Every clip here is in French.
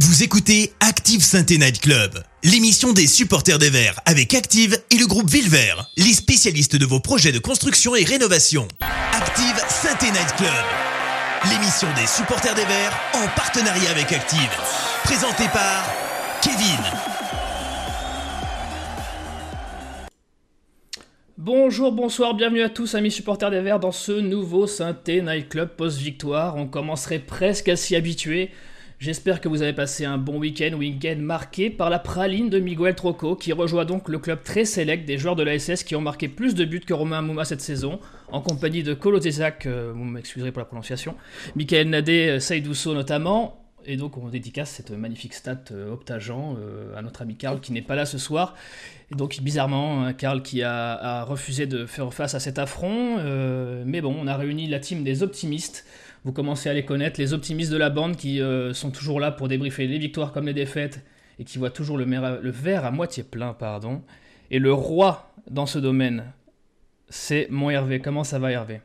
Vous écoutez Active Sainte Night Club, l'émission des supporters des Verts avec Active et le groupe Villevert, les spécialistes de vos projets de construction et rénovation. Active Sainte Night Club, l'émission des supporters des Verts en partenariat avec Active. Présentée par Kevin. Bonjour, bonsoir, bienvenue à tous amis supporters des Verts dans ce nouveau Synthé Night Club post-victoire. On commencerait presque à s'y habituer. J'espère que vous avez passé un bon week-end, week-end marqué par la praline de Miguel Troco, qui rejoint donc le club très sélect des joueurs de la SS qui ont marqué plus de buts que Romain Mouma cette saison, en compagnie de Kolo euh, vous m'excuserez pour la prononciation, Michael Nadé, euh, Saïdousso notamment, et donc on dédicace cette magnifique stat euh, optageant à notre ami Karl qui n'est pas là ce soir. Et donc bizarrement, hein, Karl qui a, refusé de faire face à cet affront, mais bon, on a réuni la team des optimistes vous commencez à les connaître, les optimistes de la bande qui euh, sont toujours là pour débriefer les victoires comme les défaites et qui voient toujours le, le verre à moitié plein, pardon. Et le roi dans ce domaine, c'est mon Hervé. Comment ça va Hervé?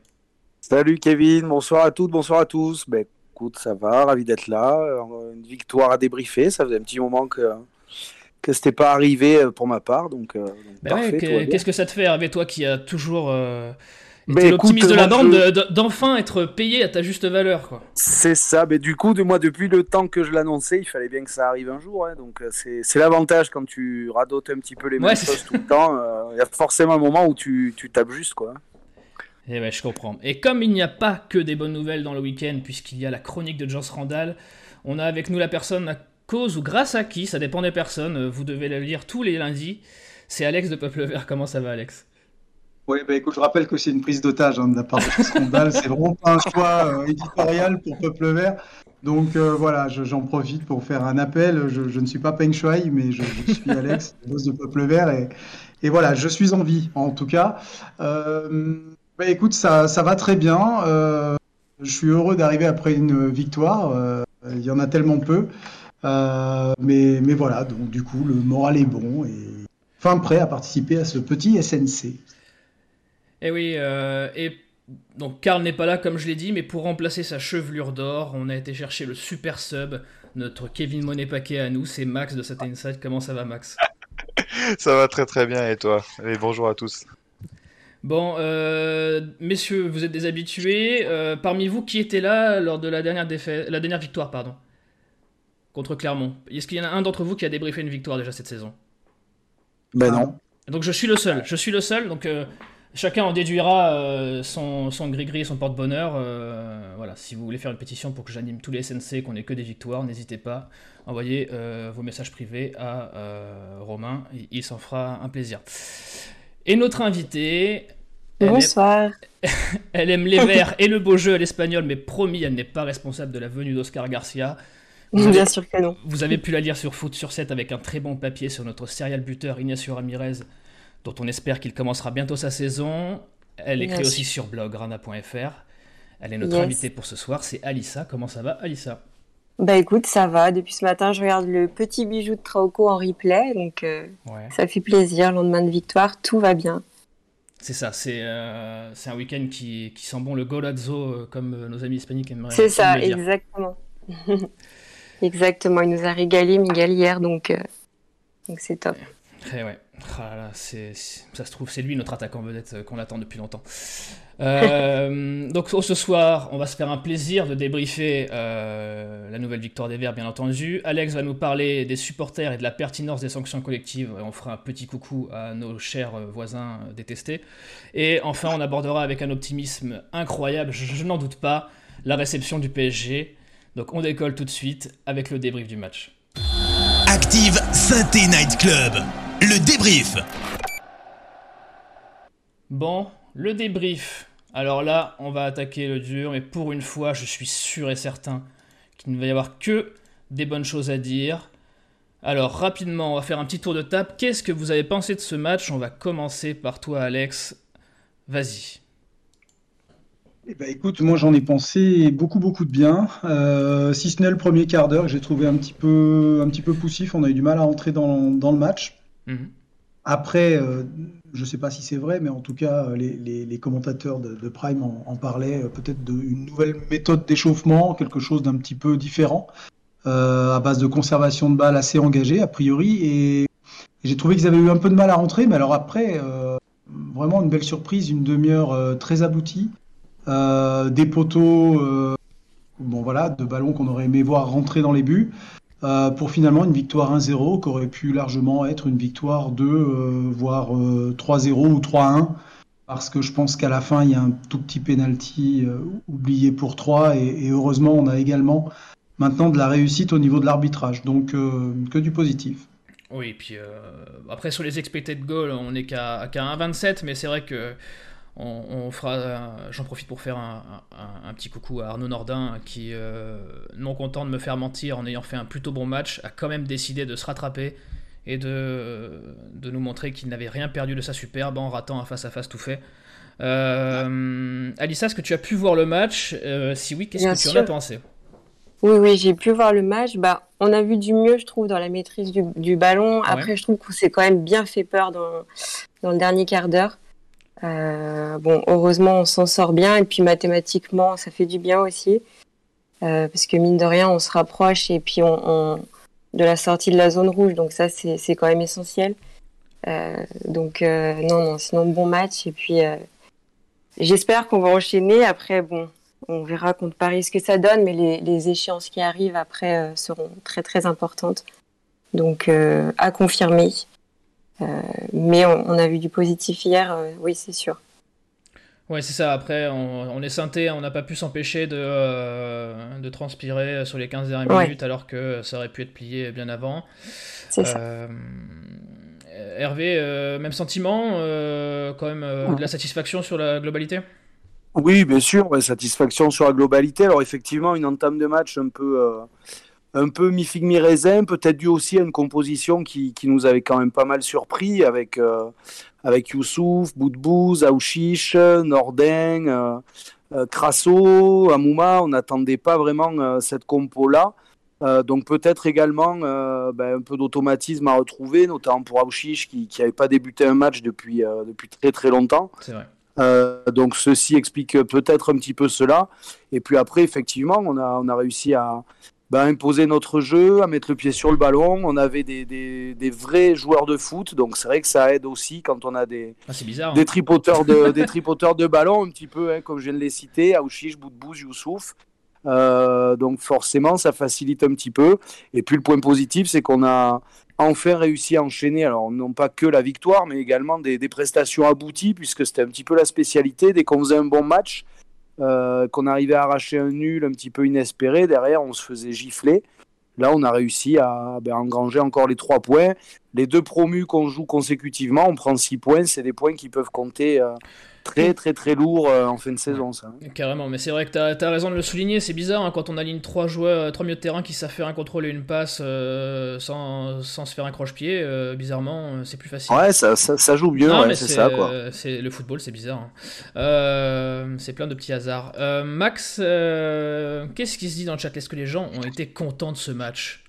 Salut Kevin, bonsoir à toutes, bonsoir à tous. Ben, écoute, ça va, ravi d'être là. Euh, une victoire à débriefer, ça faisait un petit moment que que c'était pas arrivé euh, pour ma part, donc. Ben qu'est-ce que ça te fait, Hervé, toi qui as toujours mais l'optimiste de la bande d'enfin être payé à ta juste valeur. quoi. C'est ça, mais du coup, de moi, depuis le temps que je l'annonçais, il fallait bien que ça arrive un jour. Hein. donc euh, c'est l'avantage quand tu radotes un petit peu les mêmes choses tout le temps. Euh, il y a forcément un moment où tu, tu tapes juste. quoi. Et eh ouais, je comprends. Et comme il n'y a pas que des bonnes nouvelles dans le week-end, puisqu'il y a la chronique de Joss Randall, on a avec nous la personne à cause ou grâce à qui, ça dépend des personnes, vous devez la lire tous les lundis. C'est Alex de Peuple Vert. Comment ça va, Alex? Oui, bah écoute, je rappelle que c'est une prise d'otage hein, de la part de Scandale. c'est vraiment pas un choix euh, éditorial pour Peuple Vert. Donc euh, voilà, j'en profite pour faire un appel. Je, ne suis pas Peng Shuai, mais je, suis Alex, boss de Peuple Vert. Et, voilà, je suis en vie, en tout cas. Euh, bah écoute, ça, ça, va très bien. je suis heureux d'arriver après une victoire. il y en a tellement peu. mais, mais voilà, donc du coup, le moral est bon et fin prêt à participer à ce petit SNC. Et eh oui, euh, et donc Karl n'est pas là comme je l'ai dit, mais pour remplacer sa chevelure d'or, on a été chercher le super sub, notre Kevin Monet paquet à nous, c'est Max de Sat Inside. Comment ça va Max? Ça va très très bien et toi? Et bonjour à tous. Bon, euh, messieurs, vous êtes des habitués. Euh, parmi vous, qui était là lors de la dernière, défaite, la dernière victoire pardon, contre Clermont Est-ce qu'il y en a un d'entre vous qui a débriefé une victoire déjà cette saison? Ben non. Donc je suis le seul. Je suis le seul. Donc Chacun en déduira euh, son, son gris-gris et son porte-bonheur. Euh, voilà, si vous voulez faire une pétition pour que j'anime tous les SNC, qu'on ait que des victoires, n'hésitez pas. Envoyez euh, vos messages privés à Romain, il, s'en fera un plaisir. Et notre invitée. Bonsoir. elle aime les verts et le beau jeu à l'espagnol, mais promis, elle n'est pas responsable de la venue d'Oscar Garcia. Bien sûr que non. Vous avez pu la lire sur Foot sur 7 avec un très bon papier sur notre serial buteur Ignacio Ramirez dont on espère qu'il commencera bientôt sa saison. Elle écrit aussi sur blog rana.fr. Elle est notre invitée pour ce soir, c'est Alissa. Comment ça va, Alissa? Bah écoute, ça va. Depuis ce matin, je regarde le petit bijou de Trauco en replay, donc euh, ça fait plaisir. Lendemain de victoire, tout va bien. C'est ça, c'est euh, un week-end qui, qui, sent bon le golazo, euh, comme nos amis hispaniques aimeraient. C'est ça, exactement. exactement, il nous a régalé Miguel hier, donc donc c'est top. Eh ouais. C'est, ça se trouve, c'est lui notre attaquant vedette euh, qu'on attend depuis longtemps. Euh, donc ce soir, on va se faire un plaisir de débriefer euh, la nouvelle victoire des Verts, bien entendu. Alex va nous parler des supporters et de la pertinence des sanctions collectives. On fera un petit coucou à nos chers voisins détestés. Et enfin, on abordera avec un optimisme incroyable, je, n'en doute pas, la réception du PSG. Donc on décolle tout de suite avec le débrief du match. Active Synthé Night Club. Le débrief. Bon, le débrief. Alors là, on va attaquer le dur, mais pour une fois, je suis sûr et certain qu'il ne va y avoir que des bonnes choses à dire. Alors rapidement, on va faire un petit tour de table. Qu'est-ce que vous avez pensé de ce match? On va commencer par toi, Alex. Vas-y. Eh ben, écoute, moi j'en ai pensé beaucoup beaucoup de bien. Euh, si ce n'est le premier quart d'heure, j'ai trouvé un petit peu un petit peu poussif. On a eu du mal à entrer dans, dans le match. Mhm. Après, euh, je ne sais pas si c'est vrai, mais en tout cas, les, commentateurs de, Prime en, parlaient euh, peut-être d'une nouvelle méthode d'échauffement, quelque chose d'un petit peu différent. à base de conservation de balles assez engagée, a priori. Et, j'ai trouvé qu'ils avaient eu un peu de mal à rentrer, mais alors après, vraiment une belle surprise, une demi-heure très aboutie. des poteaux, bon voilà, de ballons qu'on aurait aimé voir rentrer dans les buts. Euh, pour finalement une victoire 1-0 qui aurait pu largement être une victoire 2, euh, voire 3-0 euh, ou 3-1. Parce que je pense qu'à la fin, il y a un tout petit penalty oublié pour 3. Et, heureusement, on a également maintenant de la réussite au niveau de l'arbitrage. Donc, que du positif. Oui, puis après, sur les expected goals, on n'est qu'à 1-27. Mais c'est vrai que on, fera, j'en profite pour faire un, petit coucou à Arnaud Nordin qui, euh, non content de me faire mentir en ayant fait un plutôt bon match, a quand même décidé de se rattraper et de, de nous montrer qu'il n'avait rien perdu de sa superbe en ratant un face-à-face tout fait. Euh, Alissa, est-ce que tu as pu voir le match? Euh, Si oui, qu'est-ce que tu en as pensé? Oui, oui, j'ai pu voir le match. Bah, on a vu du mieux, je trouve, dans la maîtrise du, ballon. Après, je trouve qu'on s'est quand même bien fait peur dans, dans le dernier quart d'heure. Euh, bon, heureusement, on s'en sort bien et puis mathématiquement, ça fait du bien aussi. Euh, parce que mine de rien, on se rapproche et puis on, de la sortie de la zone rouge, donc ça, c'est quand même essentiel. Euh, donc, non, non, sinon, bon match. Et puis, j'espère qu'on va enchaîner. Après, bon, on verra contre Paris ce que ça donne, mais les, les échéances qui arrivent après seront très, très importantes. Donc, à confirmer. Euh, mais on, a vu du positif hier, euh, oui, c'est sûr. Ouais, c'est ça. Après, on, est synthé, on n'a pas pu s'empêcher de, euh, de transpirer sur les 15 dernières minutes, alors que ça aurait pu être plié bien avant. C'est ça. Hervé, même sentiment, quand même, de la satisfaction sur la globalité? Oui, bien sûr, satisfaction sur la globalité. Alors, effectivement, une entame de match un peu un peu mi-figue mi-raisin, peut-être dû aussi à une composition qui, qui, nous avait quand même pas mal surpris avec, euh, avec Youssouf, Boudbouz, Aouchiche, Nordin, euh, euh, Crasso, Amouma. On n'attendait pas vraiment euh, cette compo-là. donc peut-être également ben, un peu d'automatisme à retrouver, notamment pour Aouchiche qui n'avait pas débuté un match depuis, depuis très très longtemps. C'est vrai. donc ceci explique peut-être un petit peu cela. Et puis après, effectivement, on a, on a réussi à, bah, imposer notre jeu, à mettre le pied sur le ballon. On avait des, des, des vrais joueurs de foot, donc c'est vrai que ça aide aussi quand on a des, ah, bizarre, des, hein. tripoteurs de, des tripoteurs de ballon, un petit peu, hein, comme je viens de les citer, Aouchiche, Boudbouz, Youssouf. Euh, donc forcément, ça facilite un petit peu. Et puis le point positif, c'est qu'on a enfin réussi à enchaîner, alors non pas que la victoire, mais également des, des prestations abouties, puisque c'était un petit peu la spécialité. Dès qu'on faisait un bon match, euh, qu'on arrivait à arracher un nul un petit peu inespéré. Derrière, on se faisait gifler. Là, on a réussi à ben, engranger encore les trois points. Les deux promus qu'on joue consécutivement, on prend six points. C'est des points qui peuvent compter euh, très très très lourd euh, en fin de saison. Ça. Carrément, mais c'est vrai que tu as, raison de le souligner, c'est bizarre hein, quand on aligne trois joueurs, trois milieux de terrain qui savent faire un contrôle et une passe euh, sans, sans, se faire un croche-pied, euh, bizarrement c'est plus facile. Ouais, ça, ça, joue mieux, c'est ça quoi. c'est le football, c'est bizarre. Hein. c'est plein de petits hasards. Max, qu'est-ce qui se dit dans le chat? Est-ce que les gens ont été contents de ce match?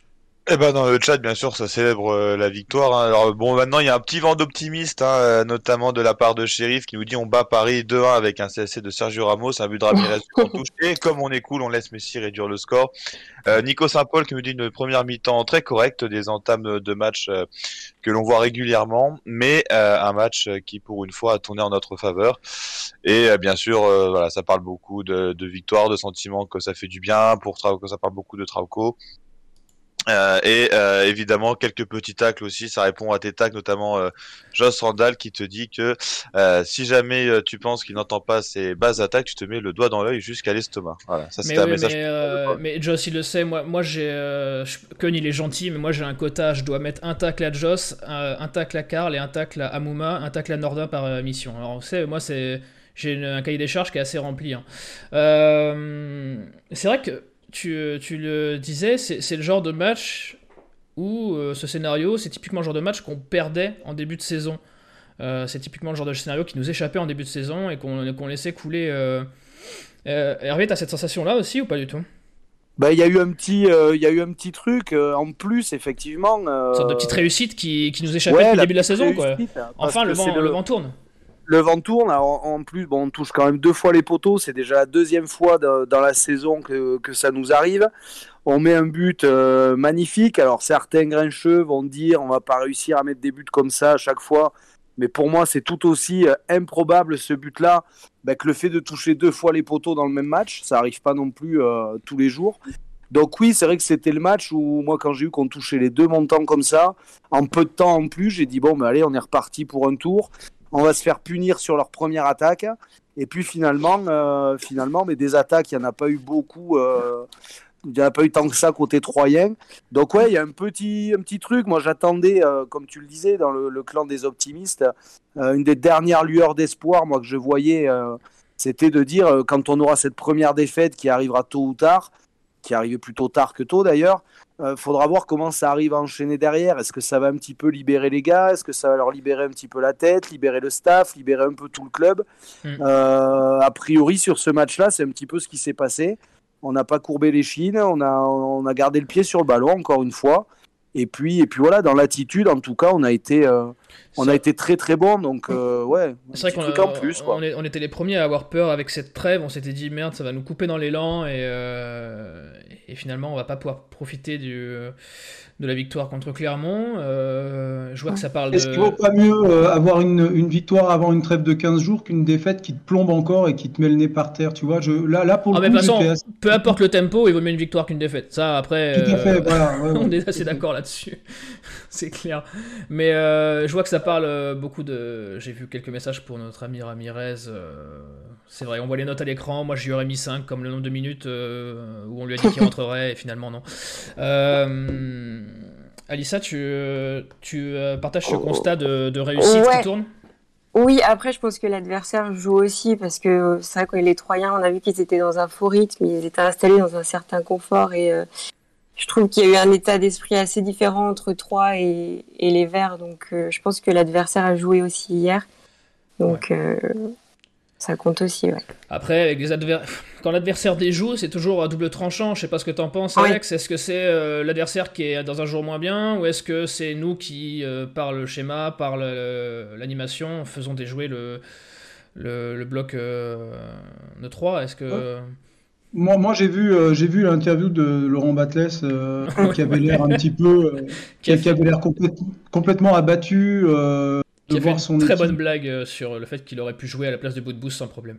Eh ben dans le chat, bien sûr, ça célèbre euh, la victoire. Hein. Alors bon, maintenant il y a un petit vent d'optimiste, hein, euh, notamment de la part de Sheriff qui nous dit on bat Paris 2-1 avec un CSC de Sergio Ramos, un but de Ramirez en touche. Et comme on est cool, on laisse Messi réduire le score. Euh, Nico Saint-Paul qui nous dit une première mi-temps très correcte, des entames de match que l'on voit régulièrement, mais un match qui pour une fois a tourné en notre faveur. Et bien sûr, voilà, ça parle beaucoup de, de victoire, de sentiment que ça fait du bien, pour que ça parle beaucoup de Trauco. Euh, et euh, évidemment quelques petits tacles aussi, ça répond à tes tacles, notamment euh, Joss Randall qui te dit que si jamais tu penses qu'il n'entend pas ses bases attaques, tu te mets le doigt dans l'œil jusqu'à l'estomac. Voilà, ça c'est un message. Mais, mais, Joss il le sait, moi, moi j'ai, Kun il est gentil, mais moi j'ai un quota, je dois mettre un tacle à Joss, un, tacle à Karl et un tacle à Amuma, un tacle à Nordin par mission. Alors vous savez, moi c'est j'ai un cahier des charges qui est assez rempli. Hein. c'est vrai que tu, tu le disais, c'est le genre de match où euh, ce scénario, c'est typiquement le genre de match qu'on perdait en début de saison. Euh, c'est typiquement le genre de scénario qui nous échappait en début de saison et qu'on laissait couler. Euh... euh Hervé, t'as cette sensation-là aussi ou pas du tout? Bah, il y a eu un petit, il y a eu un petit truc en plus, effectivement. Une sorte de petite réussite qui, qui nous échappait depuis le début de la saison, quoi. Enfin, le vent, le... le vent tourne le vent tourne. en plus, bon, on touche quand même deux fois les poteaux. C'est déjà la deuxième fois dans la saison que, ça nous arrive. On met un but euh, magnifique. Alors certains grincheux vont dire on va pas réussir à mettre des buts comme ça à chaque fois. Mais pour moi, c'est tout aussi euh, improbable ce but-là bah, que le fait de toucher deux fois les poteaux dans le même match. Ça arrive pas non plus euh, tous les jours. Donc oui, c'est vrai que c'était le match où moi, quand j'ai vu qu'on touchait les deux montants comme ça, en peu de temps en plus, j'ai dit bon, ben allez, on est reparti pour un tour. On va se faire punir sur leur première attaque. Et puis finalement, euh, finalement, mais des attaques, il n'y en a pas eu beaucoup. Euh, il n'y en a pas eu tant que ça côté troyen. Donc ouais, il y a un petit, un petit truc. Moi, j'attendais, euh, comme tu le disais, dans le, le clan des optimistes, une des dernières lueurs d'espoir, moi que je voyais, c'était de dire quand on aura cette première défaite qui arrivera tôt ou tard, qui arrivait plutôt tard que tôt d'ailleurs. Il euh, faudra voir comment ça arrive à enchaîner derrière. Est-ce que ça va un petit peu libérer les gars? Est-ce que ça va leur libérer un petit peu la tête, libérer le staff, libérer un peu tout le club? Mm. euh, A priori, sur ce match-là, c'est un petit peu ce qui s'est passé. On n'a pas courbé les chines, on a, on a gardé le pied sur le ballon, encore une fois. Et puis, et puis voilà, dans l'attitude, en tout cas, on a été, euh, on a été très très bon. Donc, euh, ouais, c'est vrai qu'on plus, on, on, était les premiers à avoir peur avec cette trêve. On s'était dit, merde, ça va nous couper dans l'élan. Et, euh, et finalement, on va pas pouvoir profiter du, de la victoire contre Clermont. Euh, je vois que ça parle Est-ce qu'il vaut pas mieux euh, avoir une, une, victoire avant une trêve de 15 jours qu'une défaite qui te plombe encore et qui te met le nez par terre Tu vois, je, là, là pour le ah, coup, peu importe le tempo, il vaut mieux une victoire qu'une défaite. Ça, après, Tout à fait, euh, voilà, on est assez d'accord là-dessus. C'est clair. Mais je vois que ça parle beaucoup de. J'ai vu quelques messages pour notre ami Ramirez. C'est vrai, on voit les notes à l'écran. Moi, j'y aurais mis 5 comme le nombre de minutes où on lui a dit qu'il rentrerait et finalement non. Euh, Alissa, tu, tu euh, partages ce constat de, réussite qui tourne? Oui, après, je pense que l'adversaire joue aussi parce que c'est vrai que les Troyens, on a vu qu'ils étaient dans un faux rythme, ils étaient installés dans un certain confort et euh, je trouve qu'il y a eu un état d'esprit assez différent entre Troyes et, les Verts. Donc, je pense que l'adversaire a joué aussi hier. Donc, ça compte aussi, ouais. Après, avec les adver... quand l'adversaire déjoue, c'est toujours à double tranchant. Je sais pas ce que tu en penses, Alex. Est-ce que c'est euh, l'adversaire qui est dans un jour moins bien ou est-ce que c'est nous qui, euh, par le schéma, par l'animation, faisons déjouer le, le, bloc euh, de 3 Est-ce que. Moi, moi j'ai vu, j'ai vu l'interview de Laurent Batles qui avait l'air un petit peu, qui, avait l'air complètement abattu qui a fait une très bonne blague euh, sur le fait qu'il aurait pu jouer à la place de Boudbouz sans problème.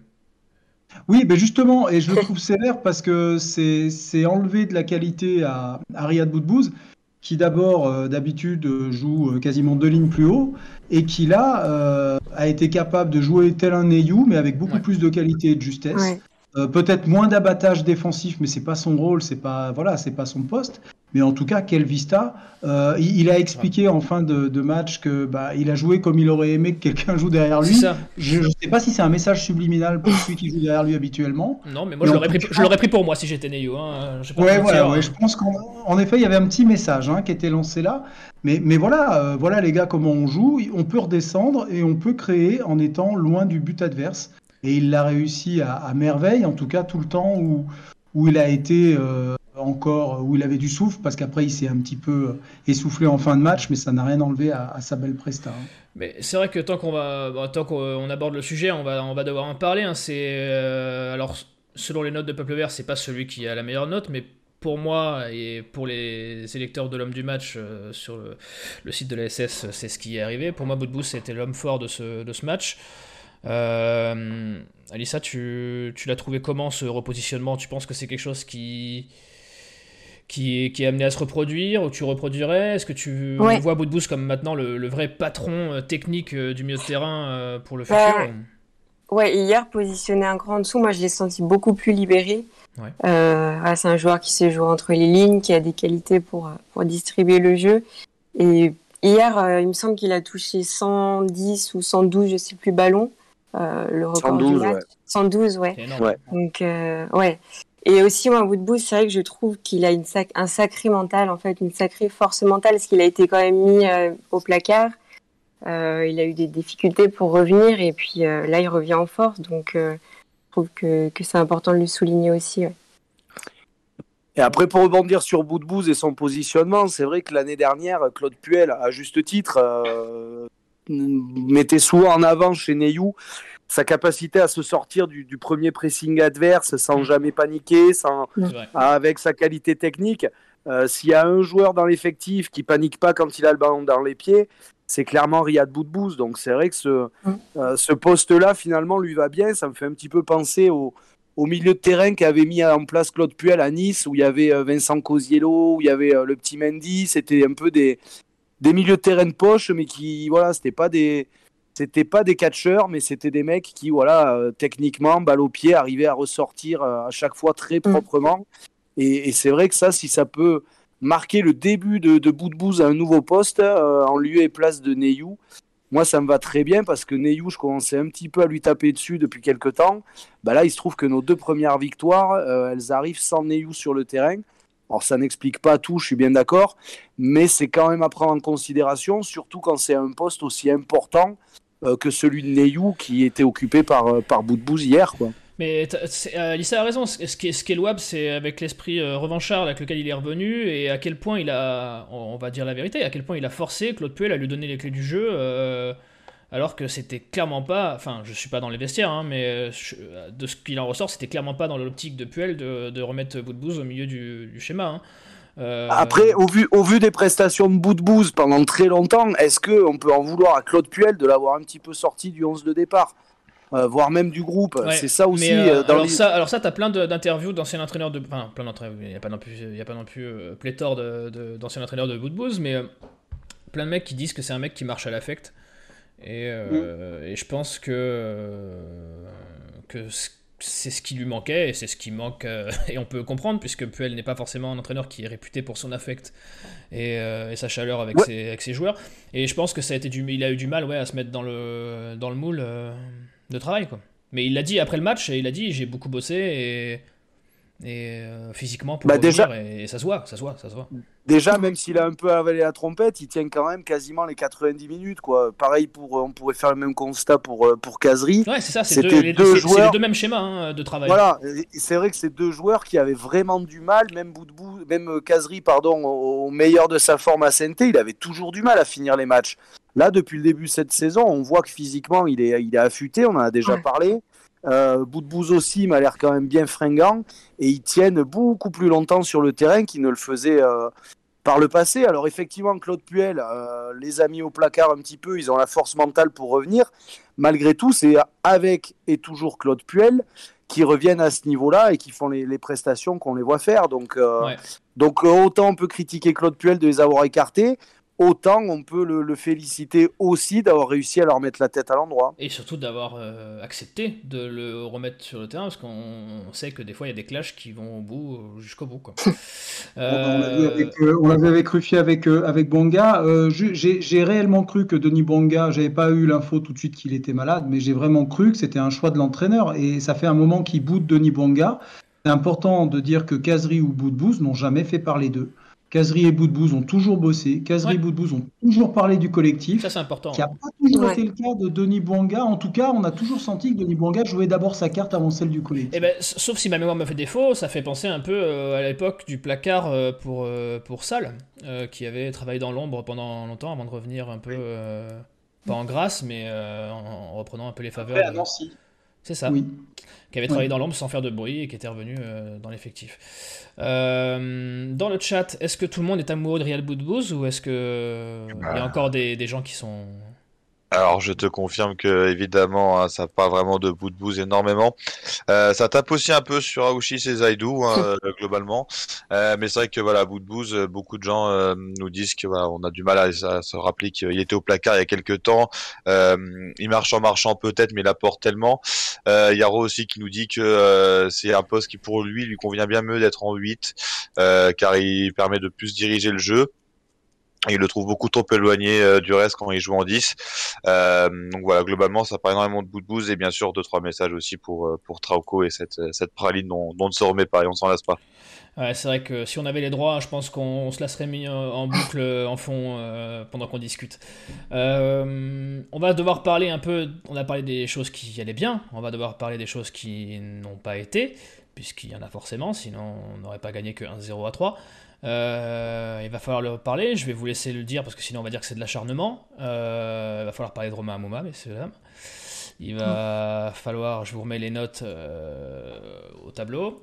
Oui, mais justement, et je le trouve sévère parce que c'est enlever de la qualité à, à Riyad Boudbouz, qui d'abord, euh, d'habitude, joue euh, quasiment deux lignes plus haut, et qui là a été capable de jouer tel un Neyou, mais avec beaucoup plus de qualité et de justesse. Peut-être moins d'abattage défensif, mais c'est pas son rôle, c'est pas voilà, c'est pas son poste. Mais en tout cas, quel vista. Euh, il, a expliqué en fin de, match que bah, il a joué comme il aurait aimé que quelqu'un joue derrière lui. Je ne sais pas si c'est un message subliminal pour celui qui joue derrière lui habituellement. Non, mais moi je l'aurais pris, pour moi si j'étais Neyo. Hein. Ouais, voilà, ouais, je pense qu'en effet il y avait un petit message hein, qui était lancé là. Mais, mais voilà, euh, voilà les gars comment on joue. On peut redescendre et on peut créer en étant loin du but adverse. Et il l'a réussi à, merveille, en tout cas tout le temps où, où il a été euh, encore où il avait du souffle, parce qu'après il s'est un petit peu essoufflé en fin de match, mais ça n'a rien enlevé à, sa belle presta. Hein. Mais c'est vrai que tant qu'on va, bah, tant qu'on aborde le sujet, on va, on va devoir en parler. Hein. C'est euh, alors selon les notes de Peuple Vert, c'est pas celui qui a la meilleure note, mais pour moi et pour les électeurs de l'homme du match euh, sur le, site de la SS, c'est ce qui est arrivé. Pour moi, Boudbous c'était l'homme fort de ce, de ce match. Euh, Alissa, tu, tu l'as trouvé comment ce repositionnement? Tu penses que c'est quelque chose qui, qui est, qui est amené à se reproduire, ou tu reproduirais? Est-ce que tu vois Boudbous comme maintenant le, vrai patron euh, technique euh, du milieu de terrain euh, pour le bah, futur? Ouais, hier, positionné un cran en dessous, moi je l'ai senti beaucoup plus libéré. c'est un joueur qui sait jouer entre les lignes, qui a des qualités pour, pour distribuer le jeu. Et hier, il me semble qu'il a touché 110 ou 112, je sais plus, ballons. Le record 112, du match. Ouais. 112, ouais. Donc, ouais. Et aussi, moi, Woodbooth, c'est vrai que je trouve qu'il a une un sacré mental, en fait, une sacrée force mentale, parce qu'il a été quand même mis euh, au placard. Euh, il a eu des difficultés pour revenir, et puis euh, là, il revient en force. Donc, je trouve que, que c'est important de le souligner aussi. Et après, pour rebondir sur Boudbouz et son positionnement, c'est vrai que l'année dernière, Claude Puel, à juste titre, mettait souvent en avant chez Neyou sa capacité à se sortir du, premier pressing adverse sans mm. jamais paniquer, sans, avec sa qualité technique. Euh, s'il y a un joueur dans l'effectif qui panique pas quand il a le ballon dans les pieds, c'est clairement Riyad Boudbouz. Donc c'est vrai que ce, mm. euh, ce poste-là, finalement, lui va bien. Ça me fait un petit peu penser au, au milieu de terrain qu'avait mis en place Claude Puel à Nice, où il y avait euh, Vincent Cosiello, où il y avait le petit Mendy. C'était un peu des, des milieux de terrain de poche, mais qui, voilà, c'était pas des c'était pas des catcheurs, mais c'était des mecs qui, voilà, euh, techniquement, balle au pied, arrivaient à ressortir euh, à chaque fois très mm. proprement. Et, c'est vrai que ça, si ça peut marquer le début de, de bout de bouse à un nouveau poste, euh, en lieu et place de Neyou, moi, ça me va très bien parce que Neyou, je commençais un petit peu à lui taper dessus depuis quelques temps. Bah là, il se trouve que nos deux premières victoires, elles arrivent sans Neyou sur le terrain. Alors ça n'explique pas tout, je suis bien d'accord, mais c'est quand même à prendre en considération, surtout quand c'est un poste aussi important euh, que celui de Neyou qui était occupé par, euh, par Boudbouz hier. Quoi. Mais euh, Lisa a raison, ce qui est, ce qui est louable, c'est avec l'esprit revanchard avec lequel il est revenu et à quel point il a, on va dire la vérité, à quel point il a forcé Claude Puel à lui donner les clés du jeu, alors que c'était clairement pas, enfin je suis pas dans les vestiaires, hein, mais de ce qu'il en ressort, c'était clairement pas dans l'optique de Puel de, de remettre Boudbouz au milieu du, du schéma. Hein. Euh, Après, au vu, au vu des prestations de bout de bouse pendant très longtemps, est-ce qu'on peut en vouloir à Claude Puel de l'avoir un petit peu sorti du 11 de départ euh, voire même du groupe? c'est ça aussi. Euh, alors, ça, alors ça, t'as plein d'interviews d'anciens entraîneurs de, enfin plein d'entraîneurs. Il n'y a pas non plus, il y a pas non plus pléthore d'anciens de, entraîneurs de bout de bouse, mais plein de mecs qui disent que c'est un mec qui marche à l'affect. Et, mm. et, je pense que que c'est ce qui lui manquait et c'est ce qui manque euh, et on peut comprendre puisque Puel n'est pas forcément un entraîneur qui est réputé pour son affect et, euh, sa chaleur avec, ses, avec, ses, joueurs et je pense que ça a été du, il a eu du mal ouais, à se mettre dans le, dans le moule euh, de travail quoi. mais il l'a dit après le match et il a dit j'ai beaucoup bossé et euh, physiquement pour bah déjà, et, ça se voit, ça se voit, ça se voit. Déjà, même s'il a un peu avalé la trompette, il tient quand même quasiment les 90 minutes, quoi. Pareil pour, euh, on pourrait faire le même constat pour euh, pour Kazri. Ouais, c'est ça, c'est deux, les deux, joueurs. les deux mêmes schémas hein, de travail. Voilà, c'est vrai que c'est deux joueurs qui avaient vraiment du mal, même bout de bout, même Kazri, pardon, au, meilleur de sa forme à Sainte, il avait toujours du mal à finir les matchs. Là, depuis le début de cette saison, on voit que physiquement, il est, il est affûté, on en a déjà parlé. Euh, bout de bouse aussi m'a l'air quand même bien fringant et ils tiennent beaucoup plus longtemps sur le terrain qu'ils ne le faisaient euh, par le passé. Alors effectivement, Claude Puel euh, les a mis au placard un petit peu, ils ont la force mentale pour revenir. Malgré tout, c'est avec et toujours Claude Puel qui reviennent à ce niveau-là et qui font les, prestations qu'on les voit faire. Donc, donc autant on peut critiquer Claude Puel de les avoir écartés, autant on peut le, féliciter aussi d'avoir réussi à leur mettre la tête à l'endroit. Et surtout d'avoir euh, accepté de le remettre sur le terrain, parce qu'on sait que des fois il y a des clashs qui vont au bout, euh, jusqu'au bout. Quoi. Euh, on l'avait avec, Ruffier avec, avec Bonga. j'ai réellement cru que Denis Bonga, j'avais pas eu l'info tout de suite qu'il était malade, mais j'ai vraiment cru que c'était un choix de l'entraîneur. Et ça fait un moment qu'il boude Denis Bonga. C'est important de dire que Kazri ou Boudbouz n'ont jamais fait parler d'eux. Kazri et Boudbouz ont toujours bossé. Kazri et Boudbouz ont toujours parlé du collectif. Ça, c'est important. Qui n'a pas toujours été le cas de Denis Bouanga. En tout cas, on a toujours senti que Denis Bouanga jouait d'abord sa carte avant celle du collectif. Eh ben, sauf si ma mémoire me fait défaut, ça fait penser un peu euh, à l'époque du placard euh, pour, euh, pour Salle, qui avait travaillé dans l'ombre pendant longtemps avant de revenir un peu, pas en grâce, mais en, reprenant un peu les faveurs. à Nancy. C'est ça. Oui. Qui avait travaillé dans l'ombre sans faire de bruit et qui était revenu dans l'effectif. Euh, dans le chat, est-ce que tout le monde est amoureux de Real Boudbouz ou est-ce que il y a bah. encore des, des, gens qui sont alors je te confirme que évidemment hein, ça pas vraiment de bout de bouse énormément. Euh, ça tape aussi un peu sur Aouchi et Zaidou hein, euh, globalement, euh, mais c'est vrai que voilà bout de bouse, beaucoup de gens euh, nous disent que voilà on a du mal à, se rappeler qu'il était au placard il y a quelques temps. il marche en marchant peut-être, mais il apporte tellement. Euh, Yaro aussi qui nous dit que c'est un poste qui pour lui lui convient bien mieux d'être en 8 car il permet de plus diriger le jeu il le trouve beaucoup trop éloigné euh, du reste quand il joue en 10. Euh, donc voilà, globalement, ça paraît énormément de bout de bouse et bien sûr deux trois messages aussi pour euh, pour Trauco et cette cette praline dont, on ne se remet pas et on s'en lasse pas. C'est vrai que si on avait les droits, je pense qu'on se la serait mis en boucle en fond pendant qu'on discute. on va devoir parler un peu, on a parlé des choses qui allaient bien, on va devoir parler des choses qui n'ont pas été, puisqu'il y en a forcément, sinon on n'aurait pas gagné que 1-0 à 3. Il va falloir le parler, je vais vous laisser le dire parce que sinon on va dire que c'est de l'acharnement. il va falloir parler de Romain Amouma, mais c'est Il va falloir, je vous remets les notes au tableau.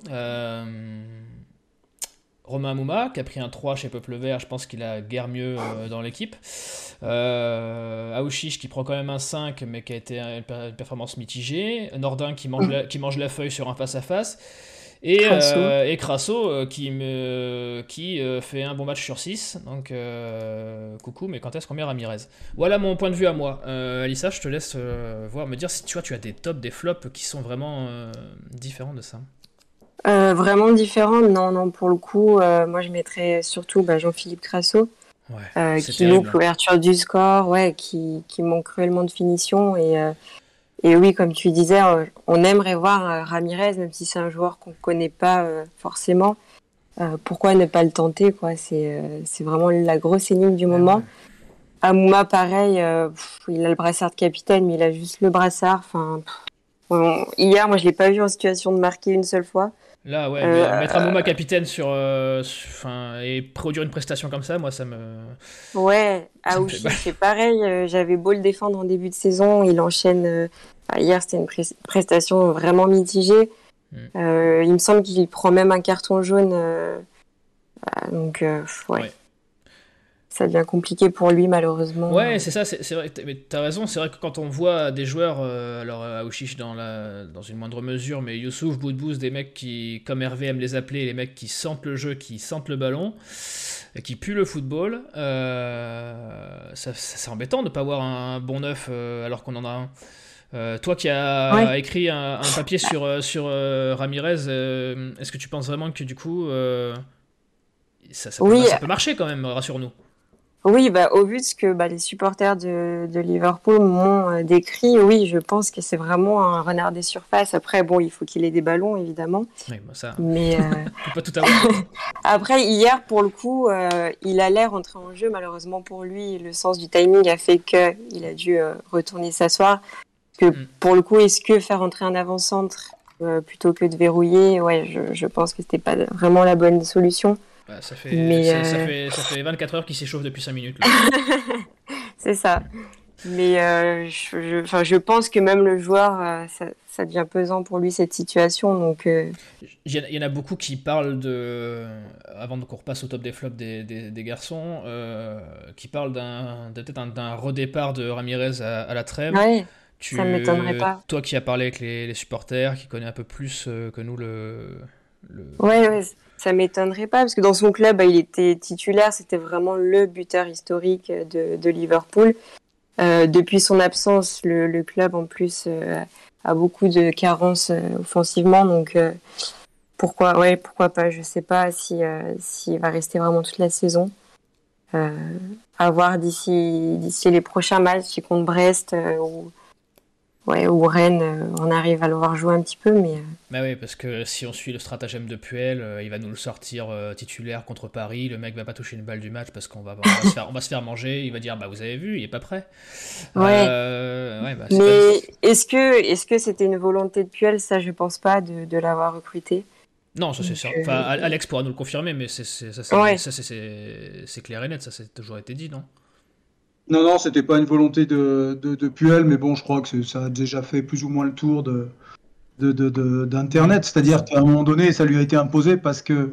Romain Mouma, qui a pris un 3 chez Peuple Vert, je pense qu'il a guère mieux euh, dans l'équipe. Euh, Aouchiche qui prend quand même un 5, mais qui a été une, performance mitigée. Nordin qui mange, la, qui mange la feuille sur un face-à-face. Et Crasso, euh, qui, me, qui fait un bon match sur 6. Donc coucou, mais quand est-ce qu'on met Ramirez? Voilà mon point de vue à moi. Alissa, je te laisse voir, me dire si tu vois, tu as des tops, des flops qui sont vraiment différents de ça. Euh, vraiment différent, non, non, pour le coup, euh, moi je mettrais surtout bah, Jean-Philippe Crasso, euh, qui loupe hein. l'ouverture du score, ouais, qui, qui, manque cruellement de finition. Et, et oui, comme tu disais, on aimerait voir Ramirez, même si c'est un joueur qu'on ne connaît pas forcément. pourquoi ne pas le tenter quoi? C'est vraiment la grosse énigme du moment. Amouma, pareil, il a le brassard de capitaine, mais il a juste le brassard. Enfin, hier, moi, je l'ai pas vu en situation de marquer une seule fois. Là, ouais, euh, mettre un moment capitaine sur, euh, et produire une prestation comme ça, moi, ça me. Ouais, Aouchi, c'est pareil. Euh, j'avais beau le défendre en début de saison, il enchaîne. hier, c'était une prestation vraiment mitigée. Hmm. il me semble qu'il prend même un carton jaune. donc, ouais ça devient compliqué pour lui malheureusement. Ouais, c'est ça, c'est vrai, mais t'as raison, c'est vrai que quand on voit des joueurs, euh, alors Aouchiche dans, la, dans une moindre mesure, mais Youssouf, Boudbouz, des mecs qui, comme Hervé aime les appeler, les mecs qui sentent le jeu, qui sentent le ballon, et qui puent le football, euh, c'est embêtant de ne pas avoir un bon neuf euh, alors qu'on en a un. toi qui as écrit un, papier sur, sur Ramirez, est-ce que tu penses vraiment que du coup ça, ça, peut, ça peut marcher quand même, rassure-nous oui, bah, au vu de ce que bah, les supporters de, de Liverpool m'ont euh, décrit, oui, je pense que c'est vraiment un renard des surfaces. Après, bon, il faut qu'il ait des ballons, évidemment. Oui, bah ça. Mais euh... pas tout avoir. Après, hier, pour le coup, euh, il allait rentrer en jeu. Malheureusement pour lui, le sens du timing a fait qu'il a dû euh, retourner s'asseoir. Que mm. pour le coup, est-ce que faire entrer un avant-centre plutôt que de verrouiller, ouais, je, je pense que c'était pas vraiment la bonne solution. Bah, ça, fait, euh, ça, fait, ça, fait, 24 heures qu'il s'échauffe depuis 5 minutes. c'est ça. Mais euh, je, enfin, je pense que même le joueur, euh, ça, ça, devient pesant pour lui cette situation. Donc, il y en a beaucoup qui parlent de, avant qu'on repasse au top des flops des, des, garçons, qui parlent d'un, peut-être d'un redépart de Ramirez à, la trêve. Ouais, tu, ça m'étonnerait pas. Toi qui as parlé avec les, les, supporters, qui connaît un peu plus que nous le. le... Ouais, ouais ça m'étonnerait pas, parce que dans son club, bah, il était titulaire, c'était vraiment le buteur historique de, Liverpool. Euh, depuis son absence, le, club en plus euh, a beaucoup de carences euh, offensivement, donc pourquoi, ouais, pourquoi pas Je sais pas si s'il va rester vraiment toute la saison. à voir d'ici d'ici les prochains matchs, contre Brest ou ouais, ou Rennes, euh, on arrive à le voir jouer un petit peu, mais. Euh. Bah oui, parce que si on suit le stratagème de Puel, euh, il va nous le sortir titulaire contre Paris. Le mec va pas toucher une balle du match parce qu'on va, on va, se, faire, on va se faire manger. Il va dire bah vous avez vu, il est pas prêt. Ouais. Bah, mais est-ce que est-ce que c'était une volonté de Puel? Ça, je pense pas de, de l'avoir recruté. Non, ça c'est sûr. Enfin, Alex pourra nous le confirmer, mais c'est, ça, c'est, clair et net. Ça, c'est toujours été dit, non? Non, non, c'était pas une volonté de, de, Puel, mais bon, je crois que ça a déjà fait plus ou moins le tour de, d'Internet. C'est-à-dire qu'à un moment donné, ça lui a été imposé parce que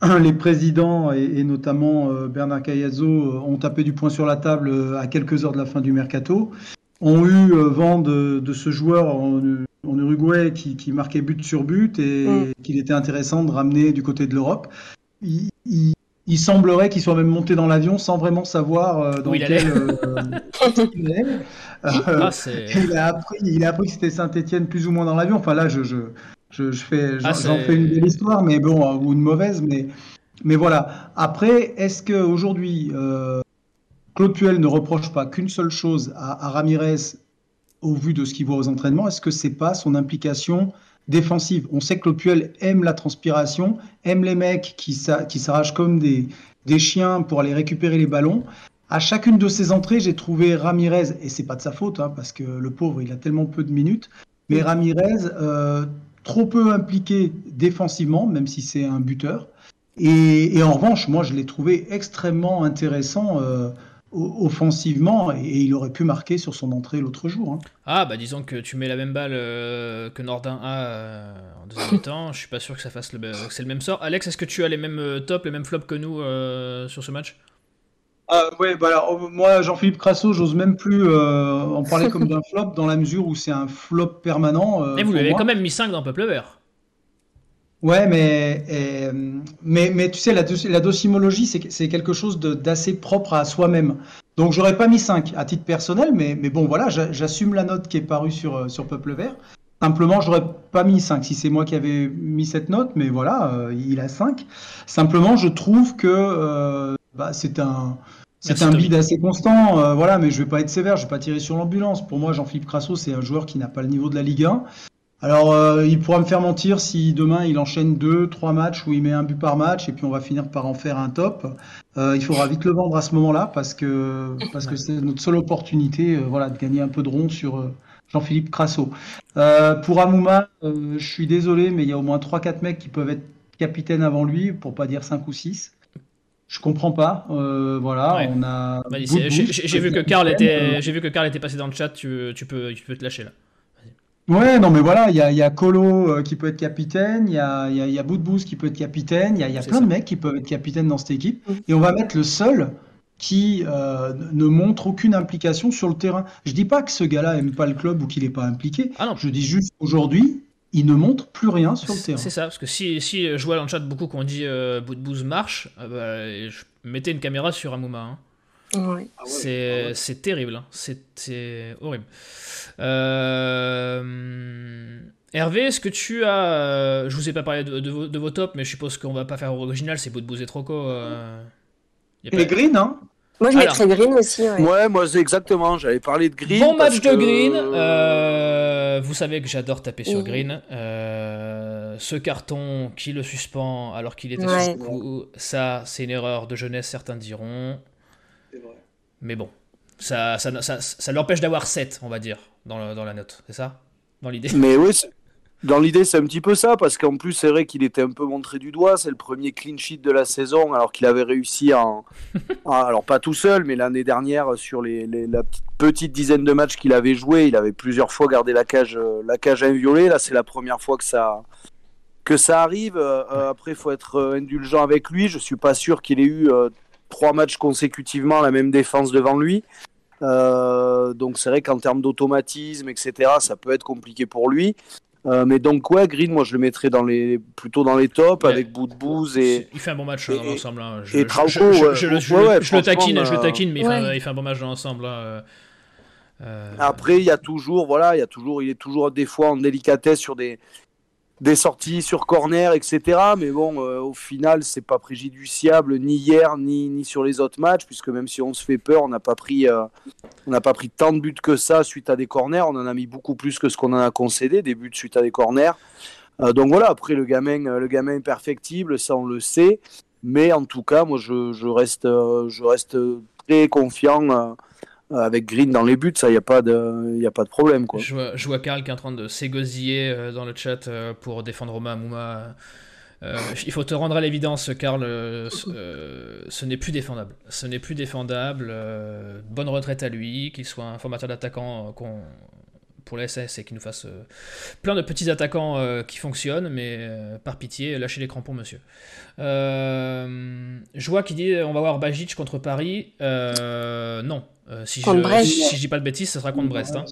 les présidents, et, notamment euh, Bernard Cayazzo, euh, ont tapé du poing sur la table euh, à quelques heures de la fin du mercato, ont eu vent de, ce joueur en, Uruguay qui, marquait but sur but et mm. qu'il était intéressant de ramener du côté de l'Europe. Il, il semblerait qu'il soit même monté dans l'avion sans vraiment savoir euh, dans Où il allait. Euh, ah, il, a appris, il a appris que c'était Saint-Etienne plus ou moins dans l'avion. Enfin là, je, je, je, fais, ah, j'en fais une belle histoire, mais bon, euh, ou une mauvaise, mais, mais voilà. Après, est-ce qu'aujourd'hui, euh, Claude Puel ne reproche pas qu'une seule chose à, à Ramirez au vu de ce qu'il voit aux entraînements? Est-ce que c'est pas son implication défensive. On sait que Claude aime la transpiration, aime les mecs qui, s'arrachent comme des, chiens pour aller récupérer les ballons. À chacune de ces entrées, j'ai trouvé Ramirez, et c'est pas de sa faute, hein, parce que le pauvre, il a tellement peu de minutes, mais Ramirez, euh, trop peu impliqué défensivement, même si c'est un buteur, Et, en revanche, moi, je l'ai trouvé extrêmement intéressant offensivement et, il aurait pu marquer sur son entrée l'autre jour. Hein. Ah, bah disons que tu mets la même balle que Nordin a en deuxième temps, je suis pas sûr que ça fasse le, c'est le même sort. Alex, est-ce que tu as les mêmes tops, les mêmes flops que nous sur ce match? Ah, ouais, bah alors, moi, Jean-Philippe Crasso, j'ose même plus euh, en parler comme d'un flop, dans la mesure où c'est un flop permanent. Euh, Et vous lui avez quand même mis 5 dans Peuple Vert. Ouais, mais, mais, mais tu sais, la, la docimologie, c'est quelque chose d'assez propre à soi-même. Donc, j'aurais pas mis 5 à titre personnel, mais, mais bon, voilà, j'assume la note qui est parue sur, euh, sur Peuple Vert. Simplement, j'aurais pas mis 5 si c'est moi qui avais mis cette note, mais voilà, il a 5. Simplement, je trouve que bah, c'est un, c'est un bid assez constant, euh, voilà, mais je vais pas être sévère, je vais pas tirer sur l'ambulance. Pour moi, Jean-Philippe Crasso, c'est un joueur qui n'a pas le niveau de la Ligue 1. Alors, euh, il pourra me faire mentir si demain il enchaîne deux, trois matchs où il met un but par match et puis on va finir par en faire un top. Euh, il faudra vite le vendre à ce moment-là parce que parce que c'est notre seule opportunité, voilà, de gagner un peu de rond sur Jean-Philippe Crasso. pour Amouma, je suis désolé, mais il y a au moins trois, quatre mecs qui peuvent être capitaines avant lui, pour pas dire cinq ou six. Je comprends pas. Euh, voilà, on a. j'ai vu que Karl était, j'ai vu que Karl était passé dans le chat. Tu, tu peux, tu peux te lâcher là. Ouais, non, mais voilà, il y a, y a, Colo euh, qui peut être capitaine, il y a, y, a, y a qui peut être capitaine, il y a, y a plein de mecs qui peuvent être capitaines dans cette équipe. Mm. Et on va mettre le seul qui euh, ne montre aucune implication sur le terrain. Je dis pas que ce gars-là aime pas le club ou qu'il n'est pas impliqué. Ah non. Je dis juste aujourd'hui, il ne montre plus rien sur le terrain. C'est ça, parce que si, si je vois dans le chat beaucoup qu'on dit euh, Boudbouz marche, euh, bah, je mettais une caméra sur Amouma. Hein. Ouais. Ah c'est ah terrible, hein. c'est horrible. Euh... Hervé, est-ce que tu as. Euh, je vous ai pas parlé de, de, vos, tops, mais je suppose qu'on va pas faire original, c'est Boudbouz et Troco. Euh... Et Green, hein moi, je mettrais Green aussi. Ouais, moi, c'est exactement. J'avais parlé de Green. Bon match de Green. Euh, vous savez que j'adore taper sur Green. Euh, ce carton qui le suspend alors qu'il était ouais. sous coup, ça, c'est une erreur de jeunesse, certains diront. C'est vrai. Mais bon, ça, ça, ça, ça l'empêche d'avoir 7, on va dire, dans, dans la note. C'est ça? Dans l'idée? Mais oui, dans l'idée, c'est un petit peu ça, parce qu'en plus, c'est vrai qu'il était un peu montré du doigt. C'est le premier clean sheet de la saison, alors qu'il avait réussi en. alors, pas tout seul, mais l'année dernière, sur les, la petite, dizaine de matchs qu'il avait joué, il avait plusieurs fois gardé la cage, euh, la cage inviolée. Là, c'est la première fois que ça, que ça arrive. Euh, euh, après, il faut être indulgent avec lui. Je suis pas sûr qu'il ait eu trois matchs consécutivement la même défense devant lui. donc, c'est vrai qu'en termes d'automatisme, etc., ça peut être compliqué pour lui. Euh, mais donc ouais, Green, moi je le mettrais dans les plutôt dans les tops avec Bout de et il fait un bon match dans l'ensemble. Hein. Je, et Trauco, je, le taquine, je le taquine, mais il fait, un bon match dans l'ensemble. Euh, Après, il y a toujours, voilà, il y a toujours, il est toujours des fois en délicatesse sur des des sorties sur corner, etc. Mais bon, euh, au final, c'est pas préjudiciable ni hier ni, ni sur les autres matchs, puisque même si on se fait peur, on n'a pas pris, euh, on n'a pas pris tant de buts que ça suite à des corners. On en a mis beaucoup plus que ce qu'on en a concédé, des buts suite à des corners. Euh, donc voilà. Après, le gamin, le gamin est perfectible, ça on le sait. Mais en tout cas, moi, je, reste, je reste très confiant avec Green dans les buts, ça, il n'y a, pas de, a pas de problème. Quoi. Je, vois, je vois Karl qui est en train de s'égosiller euh, dans le chat euh, pour défendre Roma Mouma. il faut te rendre à l'évidence, Karl, ce n'est plus défendable. Ce n'est plus défendable. bonne retraite à lui, qu'il soit un formateur d'attaquant qu'on pour la SS et qu'il nous fasse plein de petits attaquants qui fonctionnent, mais par pitié, lâchez les crampons, monsieur. je vois qu'il dit on va voir Bajic contre Paris. non, euh, si, je, si, dis pas de bêtises, ce sera contre Brest. Hein.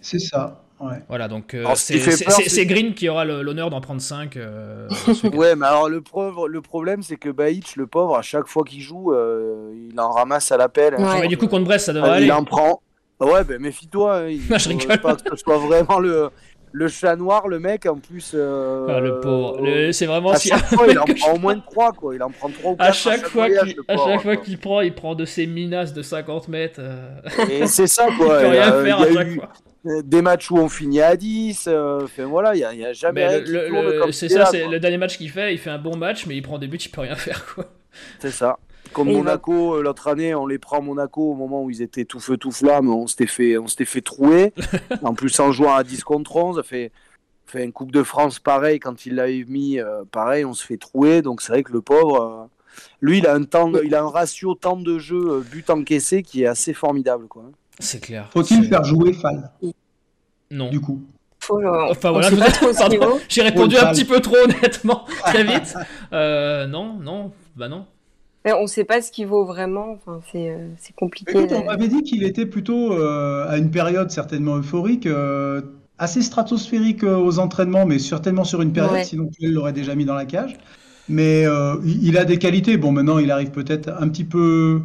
C'est ça. Ouais. Voilà, donc euh, c'est Green qui aura l'honneur d'en prendre 5. Euh, ouais, mais alors le, le problème, c'est que Baïch, le pauvre, à chaque fois qu'il joue, il en ramasse à l'appel. Ouais. du coup, contre Brest, ça devrait aller. Il en prend. Ouais, ben méfie-toi. Hein, je rigole. Pas que ce soit vraiment le, le chat noir, le mec, en plus. Euh, ah, le pauvre. C'est vraiment. À chaque fois, il en prend au moins 3, quoi. Il en prend 3 ou 4. À chaque, fois qu'il prend, il prend de ses minasses de 50 mètres. Euh. Et c'est ça, quoi. il peut rien faire à chaque fois des matchs où on finit à 10. Euh, enfin voilà, il n'y a, jamais. C'est ça, c'est le dernier match qu'il fait. Il fait un bon match, mais il prend des buts, il peut rien faire. quoi. C'est ça. Comme Monaco, euh, l'autre année, on les prend Monaco au moment où ils étaient tout feu, tout flamme, on s'était fait, on s'était fait trouer. en plus, en jouant à 10 contre 11, fait... Fait une Coupe de France, pareil, quand il l'avait mis, euh, pareil, on se fait trouer. Donc c'est vrai que le pauvre, euh, lui, il a un temps, il a un ratio temps de jeu euh, but encaissé qui est assez formidable, quoi. C'est clair. Faut-il faire jouer Fall, Non. du coup Enfin voilà, j'ai répondu un petit peu trop honnêtement, très vite. Euh, non, non, bah non. Mais on sait pas ce qu'il vaut vraiment. Enfin, c'est euh, c'est compliqué. Écoute, on de- m'avait dit qu'il était plutôt euh, à une période certainement euphorique, euh, assez stratosphérique euh, aux entraînements, mais certainement sur une période, Ouais. sinon il l'aurait déjà mis dans la cage. Mais euh, il a des qualités. Bon, maintenant il arrive peut-être un petit peu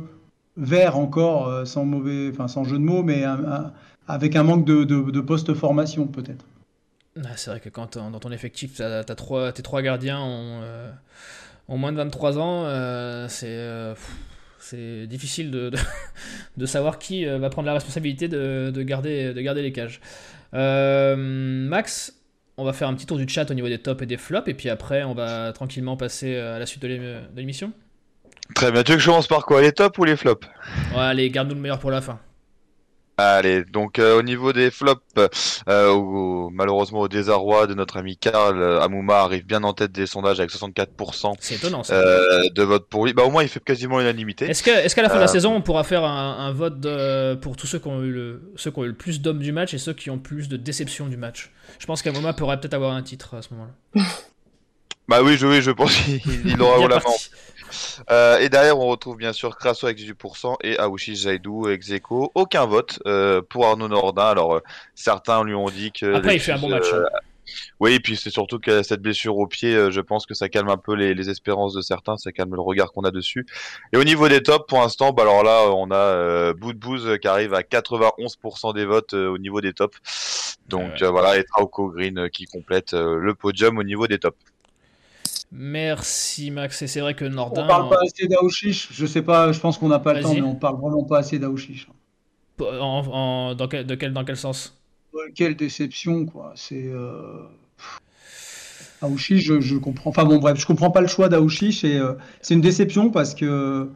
vert encore, euh, sans mauvais, enfin sans jeu de mots, mais un- un- avec un manque de, de, de post-formation peut-être. Ah, c'est vrai que quand dans ton effectif, t'as, t'as trois, tes trois gardiens ont, euh, ont moins de 23 ans, euh, c'est, euh, c'est difficile de, de, de savoir qui euh, va prendre la responsabilité de, de garder, de garder les cages. Euh, Max, on va faire un petit tour du chat au niveau des tops et des flops, et puis après on va tranquillement passer à la suite de l'émission. Très bien. Tu veux que je commence par quoi? Les tops ou les flops? Ouais, allez, garde-nous le meilleur pour la fin. Allez, donc euh, au niveau des flops, euh, au- malheureusement au désarroi de notre ami Karl, euh, Amouma arrive bien en tête des sondages avec 64% C'est étonnant ça. euh, de vote pour lui. Bah au moins il fait quasiment l'unanimité. Est-ce que- est-ce qu'à la fin de la saison, on pourra faire un, un vote de- pour tous ceux qui, ont eu le, ceux qui ont eu le plus d'hommes du match et ceux qui ont plus de déception du match? Je pense qu'un moment pourrait peut-être avoir un titre à ce moment-là. Bah oui, je, oui, je pense qu'il il aura haut la main. Euh, et derrière, on retrouve bien sûr Crasso avec 18% et Aouchi Zaidou ex aequo. Aucun vote euh, pour Arnaud Nordin. Alors, euh, certains lui ont dit que. Après, il fait un bon match. hein. Oui, et puis c'est surtout que cette blessure au pied, je pense que ça calme un peu les, les espérances de certains, ça calme le regard qu'on a dessus. Et au niveau des tops, pour l'instant, bah alors là, on a euh, Boudbouz qui arrive à 91% des votes euh, au niveau des tops. Donc euh, voilà, et Trauco Green qui complète le podium au niveau des tops. Merci Max, et c'est vrai que Nordin. On parle pas assez d'Aouchiche. Je sais pas, je pense qu'on n'a pas le temps, mais on parle vraiment pas assez d'Aouchiche. en- en- dans, quel, de quel, dans quel sens? Quelle déception, quoi. C'est. Euh... Je, je comprends. Enfin bon, bref, je comprends pas le choix d'Aouchiche et euh, c'est une déception parce que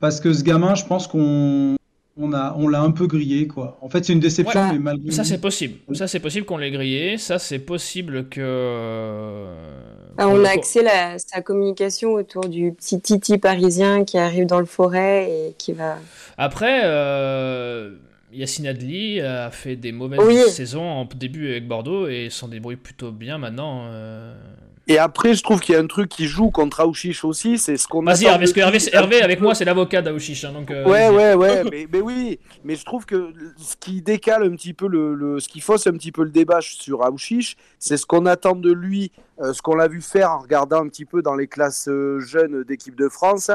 parce que ce gamin, je pense qu'on on a on l'a un peu grillé, quoi. En fait, c'est une déception, mais malgré Ça c'est possible. Ça c'est possible qu'on l'ait grillé. Ça c'est possible que. Ah, on a axé la- sa communication autour du petit Titi parisien qui arrive dans le forêt et qui va. Après, euh, Yacine Adli a fait des mauvaises Oui. saisons en début avec Bordeaux et s'en débrouille plutôt bien maintenant. euh. Et après, je trouve qu'il y a un truc qui joue contre Aouchiche aussi, c'est ce qu'on Vas-y, attend Hervé, parce que Hervé. Hervé, avec moi, c'est l'avocat d'Aouchiche. hein, donc, euh, Ouais, vas-y. ouais, ouais, mais, mais oui, mais je trouve que ce qui décale un petit peu le, le- ce qui fausse un petit peu le débat sur Aouchiche, c'est ce qu'on attend de lui, euh, ce qu'on l'a vu faire en regardant un petit peu dans les classes euh, jeunes d'équipe de France.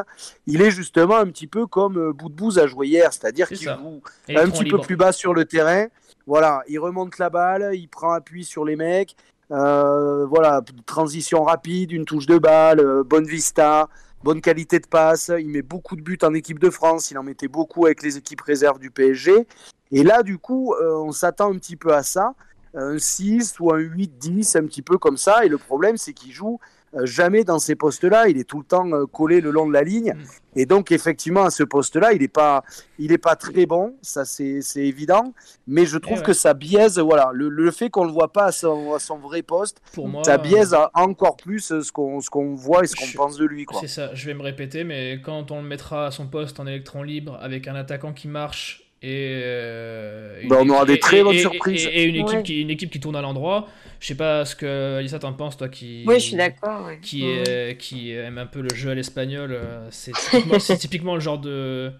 Il est justement un petit peu comme euh, Boudbouz a joué hier, c'est-à-dire C'est qu'il joue un petit libre. peu plus bas sur le terrain. Voilà, il remonte la balle, il prend appui sur les mecs. Euh, voilà, transition rapide, une touche de balle, euh, bonne vista, bonne qualité de passe. Il met beaucoup de buts en équipe de France. Il en mettait beaucoup avec les équipes réserves du PSG. Et là, du coup, euh, on s'attend un petit peu à ça. Un 6 ou un 8-10, un petit peu comme ça. Et le problème, c'est qu'il joue jamais dans ces postes-là. Il est tout le temps euh, collé le long de la ligne. Mm. Et donc, effectivement, à ce poste-là, il n'est pas, il est pas très bon. Ça, c'est c'est évident. Mais je trouve Eh ouais. que ça biaise, voilà, le, le fait qu'on ne le voit pas à son, à son vrai poste, Pour moi, ça biaise à- encore plus euh, ce qu'on voit et ce qu'on Je- pense de lui. C'est ça, je vais me répéter, mais quand on le mettra à son poste en électron libre avec un attaquant qui marche et. euh, Bah, on une aura équipe- des très et- bonnes et- surprises. Et, et une, équipe Ouais. qui, une équipe qui tourne à l'endroit. Je sais pas ce que Alissa t'en penses, toi qui. Oui, je suis d'accord. ouais. Qui, Ouais. qui aime un peu le jeu à l'espagnol. euh, C'est typiquement, le genre de,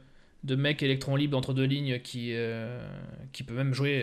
de mec électron libre entre deux lignes qui, euh, qui peut même jouer,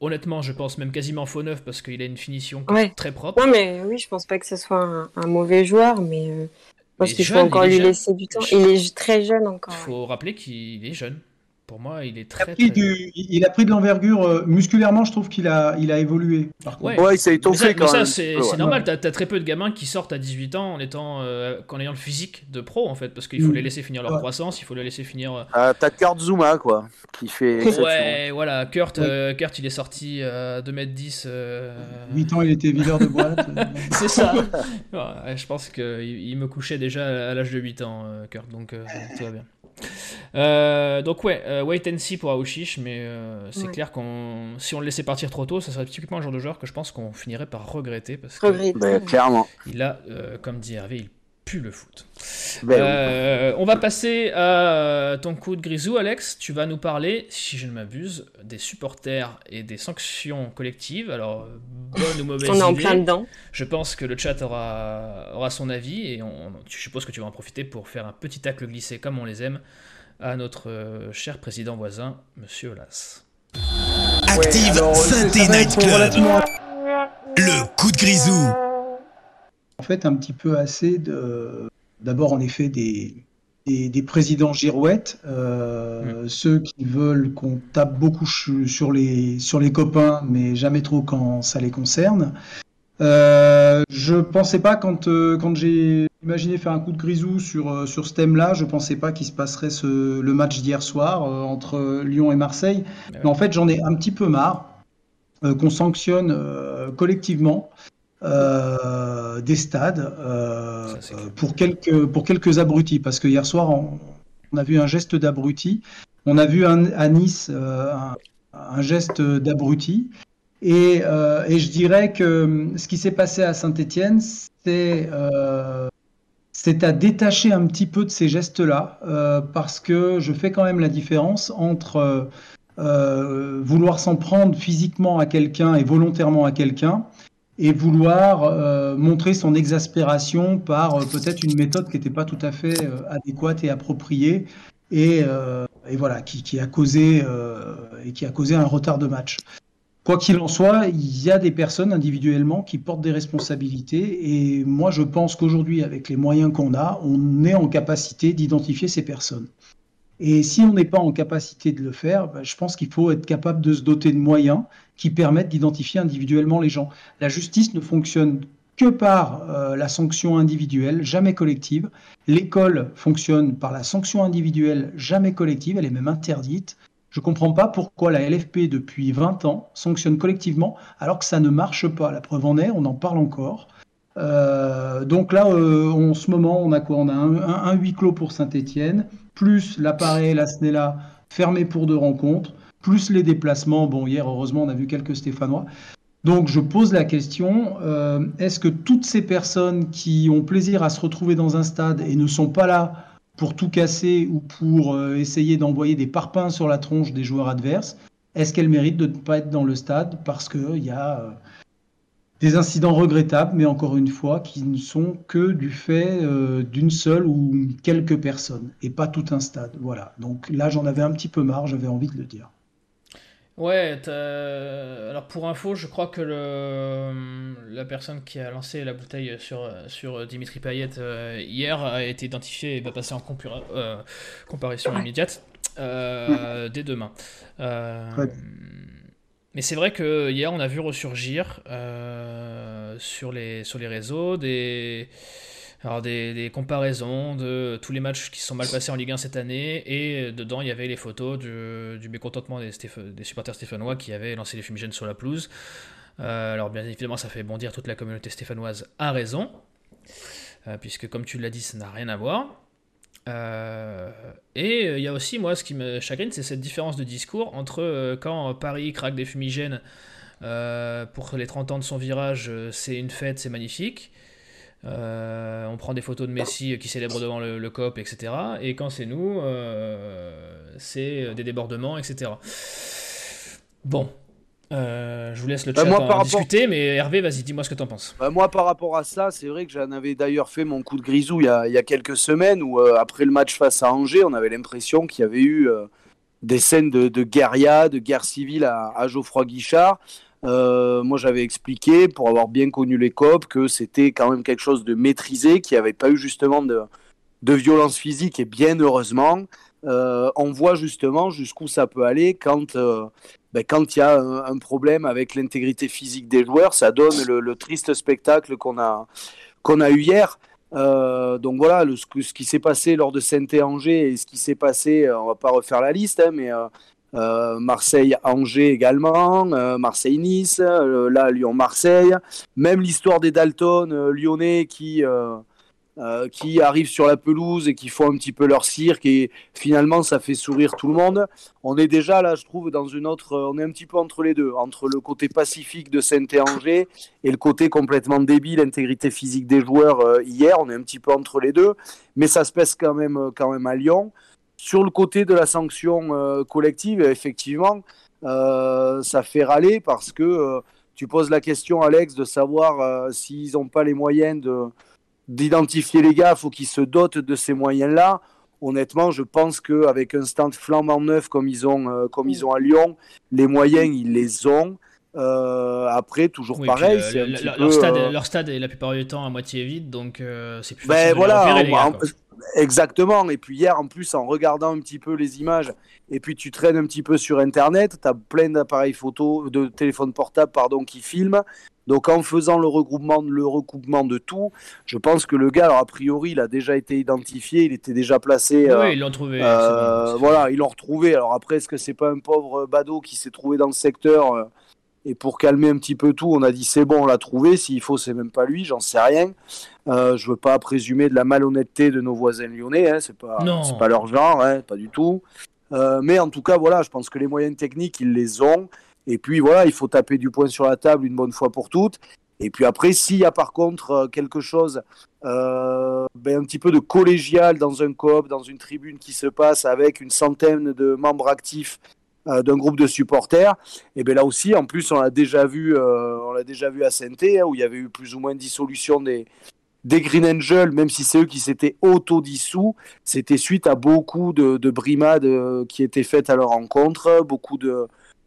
honnêtement, je pense même quasiment faux neuf parce qu'il a une finition très propre. Non, mais oui, je pense pas que ce soit un, un mauvais joueur, mais euh, je pense Il est qu'il faut encore lui jeune. laisser du temps. Il est très jeune encore. Il ouais. faut rappeler qu'il est jeune. Pour moi, il est Il a très, pris très jeune. du- il a pris de l'envergure euh, musculairement, je trouve qu'il a, il a évolué. par contre. Ouais. Ouais, il s'est étoffé mais quand même. c'est ouais. normal. T'as as très peu de gamins qui sortent à 18 ans en étant, euh, qu'en ayant le physique de pro en fait, parce qu'il faut Mm. les laisser finir leur Ouais. croissance, il faut les laisser finir. euh, Euh, T'as Kurt Zuma, quoi, qui fait. Ouais, voilà. Kurt, euh, Kurt, il est sorti à 2m10. euh, 8 ans, il était videur de boîte. C'est ça. Ouais, je pense qu'il il me couchait déjà à l'âge de 8 ans, euh, Kurt, donc euh, tout va bien. Donc ouais, wait and see pour Aouchiche, mais c'est clair qu'on si on le laissait partir trop tôt, ça serait typiquement un genre de joueur que je pense qu'on finirait par regretter parce que ben, clairement. il a, comme dit Hervé, il pue le foot. Ben euh, on va passer à ton coup de grisou, Alex. Tu vas nous parler, si je ne m'abuse, des supporters et des sanctions collectives. Alors, bonne ou mauvaise On est en plein dedans. Je pense que le chat aura, aura son avis et on, je suppose que tu vas en profiter pour faire un petit tacle glissé comme on les aime à notre euh, cher président voisin, Monsieur Olas. Active Synthé Night Club. Le coup de grisou en fait un petit peu assez de, d'abord en effet des, des, présidents girouettes, euh, mm. ceux qui veulent qu'on tape beaucoup sur les, sur les copains, mais jamais trop quand ça les concerne. Euh, je pensais pas quand, euh, quand j'ai imaginé faire un coup de grisou sur, euh, sur ce thème-là, je pensais pas qu'il se passerait ce, le match d'hier soir entre Lyon et Marseille. Mais en fait, j'en ai un petit peu marre qu'on sanctionne collectivement euh, des stades euh, pour, quelques, pour quelques abrutis. Parce que hier soir, on, a vu un geste d'abruti. On a vu un, à Nice euh, un, geste d'abruti. Et, et, je dirais que ce qui s'est passé à Saint-Etienne, c'est c'est à détacher un petit peu de ces gestes-là, parce que je fais quand même la différence entre vouloir s'en prendre physiquement à quelqu'un et volontairement à quelqu'un, et vouloir euh, montrer son exaspération par euh, peut-être une méthode qui n'était pas tout à fait euh, adéquate et appropriée et, et voilà qui, qui, a causé et qui a causé un retard de match. Quoi qu'il en soit, il y a des personnes individuellement qui portent des responsabilités et moi je pense qu'aujourd'hui avec les moyens qu'on a, on est en capacité d'identifier ces personnes. Et si on n'est pas en capacité de le faire, ben, je pense qu'il faut être capable de se doter de moyens qui permettent d'identifier individuellement les gens. La justice ne fonctionne que par euh, la sanction individuelle, jamais collective. L'école fonctionne par la sanction individuelle, jamais collective, elle est même interdite. Je ne comprends pas pourquoi la LFP, depuis 20 ans, sanctionne collectivement alors que ça ne marche pas. La preuve en est, on en parle encore. Euh, donc là, euh, en ce moment, on a quoi? On a un, un, huis clos pour Saint-Etienne, plus l'appareil, la SNELA fermé pour deux rencontres, plus les déplacements. Bon, hier, heureusement, on a vu quelques Stéphanois. Donc je pose la question, euh, est-ce que toutes ces personnes qui ont plaisir à se retrouver dans un stade et ne sont pas là pour tout casser ou pour essayer d'envoyer des parpaings sur la tronche des joueurs adverses, est-ce qu'elles méritent de ne pas être dans le stade parce qu'il y a des incidents regrettables, mais encore une fois, qui ne sont que du fait euh, d'une seule ou quelques personnes, et pas tout un stade. Voilà. Donc là, j'en avais un petit peu marre, j'avais envie de le dire. Ouais, alors pour info, je crois que le... la personne qui a lancé la bouteille sur, sur Dimitri Payet euh, hier a été identifiée et va passer en euh, comparaison immédiate dès demain. Mais c'est vrai que hier, on a vu ressurgir euh, sur, les, sur les réseaux des, alors des, comparaisons de tous les matchs qui sont mal passés en Ligue 1 cette année. Et dedans, il y avait les photos du, du mécontentement des, des, supporters stéphanois qui avaient lancé les fumigènes sur la pelouse. Euh, alors, bien évidemment, ça fait bondir toute la communauté stéphanoise à raison. Euh, puisque, comme tu l'as dit, ça n'a rien à voir. Euh, et euh, il y a aussi, moi, ce qui me chagrine, c'est cette différence de discours entre euh, quand Paris craque des fumigènes pour les 30 ans de son virage, c'est une fête, c'est magnifique. on prend des photos de Messi qui célèbre devant le, le COP, etc. Et quand c'est nous, c'est des débordements, etc. Bon, euh, je vous laisse le bah, chat en discuter, mais Hervé, vas-y, dis-moi ce que tu en penses. Bah, moi, par rapport à ça, c'est vrai que j'en avais d'ailleurs fait mon coup de grisou il y a, il y a quelques semaines où, euh, après le match face à Angers, on avait l'impression qu'il y avait eu euh, des scènes de, de guérilla, de guerre civile à, à Geoffroy Guichard. moi, j'avais expliqué, pour avoir bien connu les COP, que c'était quand même quelque chose de maîtrisé, qu'il n'y avait pas eu justement de, de violence physique, et bien heureusement. on voit justement jusqu'où ça peut aller quand ben, quand il y a un, problème avec l'intégrité physique des joueurs, ça donne le, triste spectacle qu'on a, qu'on a eu hier. Euh, donc voilà, ce, qui s'est passé lors de Saint-Angers et ce qui s'est passé, euh, on va pas refaire la liste, hein, mais euh, Marseille-Angers également, Marseille-Nice, là Lyon-Marseille, même l'histoire des Dalton lyonnais qui euh, qui arrivent sur la pelouse et qui font un petit peu leur cirque et finalement ça fait sourire tout le monde. On est déjà là, je trouve, dans une autre, on est un petit peu entre les deux, entre le côté pacifique de Saint-Angers et le côté complètement débile, l'intégrité physique des joueurs euh, hier. On est un petit peu entre les deux, mais ça se pèse quand même, quand même à Lyon. Sur le côté de la sanction euh, collective, effectivement, ça fait râler parce que tu poses la question, Alex, de savoir s'ils n'ont pas les moyens de d'identifier les gars, il faut qu'ils se dotent de ces moyens-là. Honnêtement, je pense qu'avec un stand flambant neuf comme ils ont, euh, comme ils ont à Lyon, les moyens, ils les ont. Euh, après, toujours pareil. leur, stade, euh, leur, stade, est la plupart du temps à moitié vide, donc c'est plus ben facile voilà, de gars, Exactement. Et puis hier, en plus, en regardant un petit peu les images, et puis tu traînes un petit peu sur Internet, tu as plein d'appareils photo, de téléphones portables, pardon, qui filment. Donc en faisant le regroupement, le recoupement de tout, je pense que le gars, alors a priori, il a déjà été identifié, il était déjà placé. Oui, euh, ils l'ont trouvé. Euh, voilà, ils l'ont retrouvé. Alors après, est-ce que c'est pas un pauvre badaud qui s'est trouvé dans le secteur euh, et pour calmer un petit peu tout, on a dit c'est bon, on l'a trouvé. S'il faut, c'est même pas lui, j'en sais rien. Je veux pas présumer de la malhonnêteté de nos voisins lyonnais, hein, c'est pas, c'est pas leur genre, hein, pas du tout. mais en tout cas, voilà, je pense que les moyens techniques, ils les ont. Et puis voilà, il faut taper du poing sur la table une bonne fois pour toutes. Et puis après, s'il y a par contre euh, quelque chose, euh, ben un petit peu de collégial dans un coop, dans une tribune qui se passe avec une centaine de membres actifs euh, d'un groupe de supporters, et bien là aussi, en plus, on l'a déjà vu, on l'a déjà vu à saint hein, où il y avait eu plus ou moins dissolution des, des Green Angels, même si c'est eux qui s'étaient auto-dissous, c'était suite à beaucoup de, de brimades qui étaient faites à leur rencontre, beaucoup de,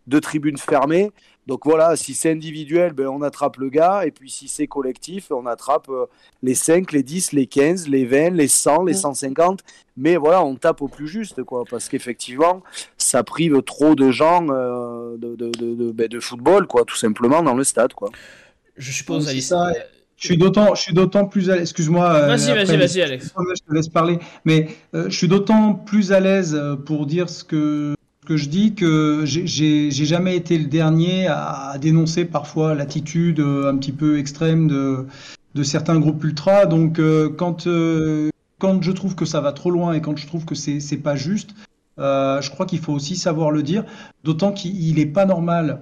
de tribunes fermées. Donc voilà, si c'est individuel, ben on attrape le gars. Et puis si c'est collectif, on attrape euh, les 5, les 10, les 15, les 20, les 100, les 150. Mais voilà, on tape au plus juste, quoi. Parce qu'effectivement, ça prive trop de gens euh, de, de, de, ben, de, football, quoi, tout simplement, dans le stade, quoi. Je suppose, Alice. Ça, je suis d'autant, je suis d'autant plus à l'aise. Excuse-moi. Euh, vas-y, vas-y, vas-y, Alex. Je te laisse parler. Mais je suis d'autant plus à l'aise pour dire ce que que je dis que j'ai jamais été le dernier à, dénoncer parfois l'attitude euh, un petit peu extrême de, certains groupes ultra. Donc euh, quand, euh, quand je trouve que ça va trop loin et quand je trouve que c'est pas juste, je crois qu'il faut aussi savoir le dire, d'autant qu'il n'est pas normal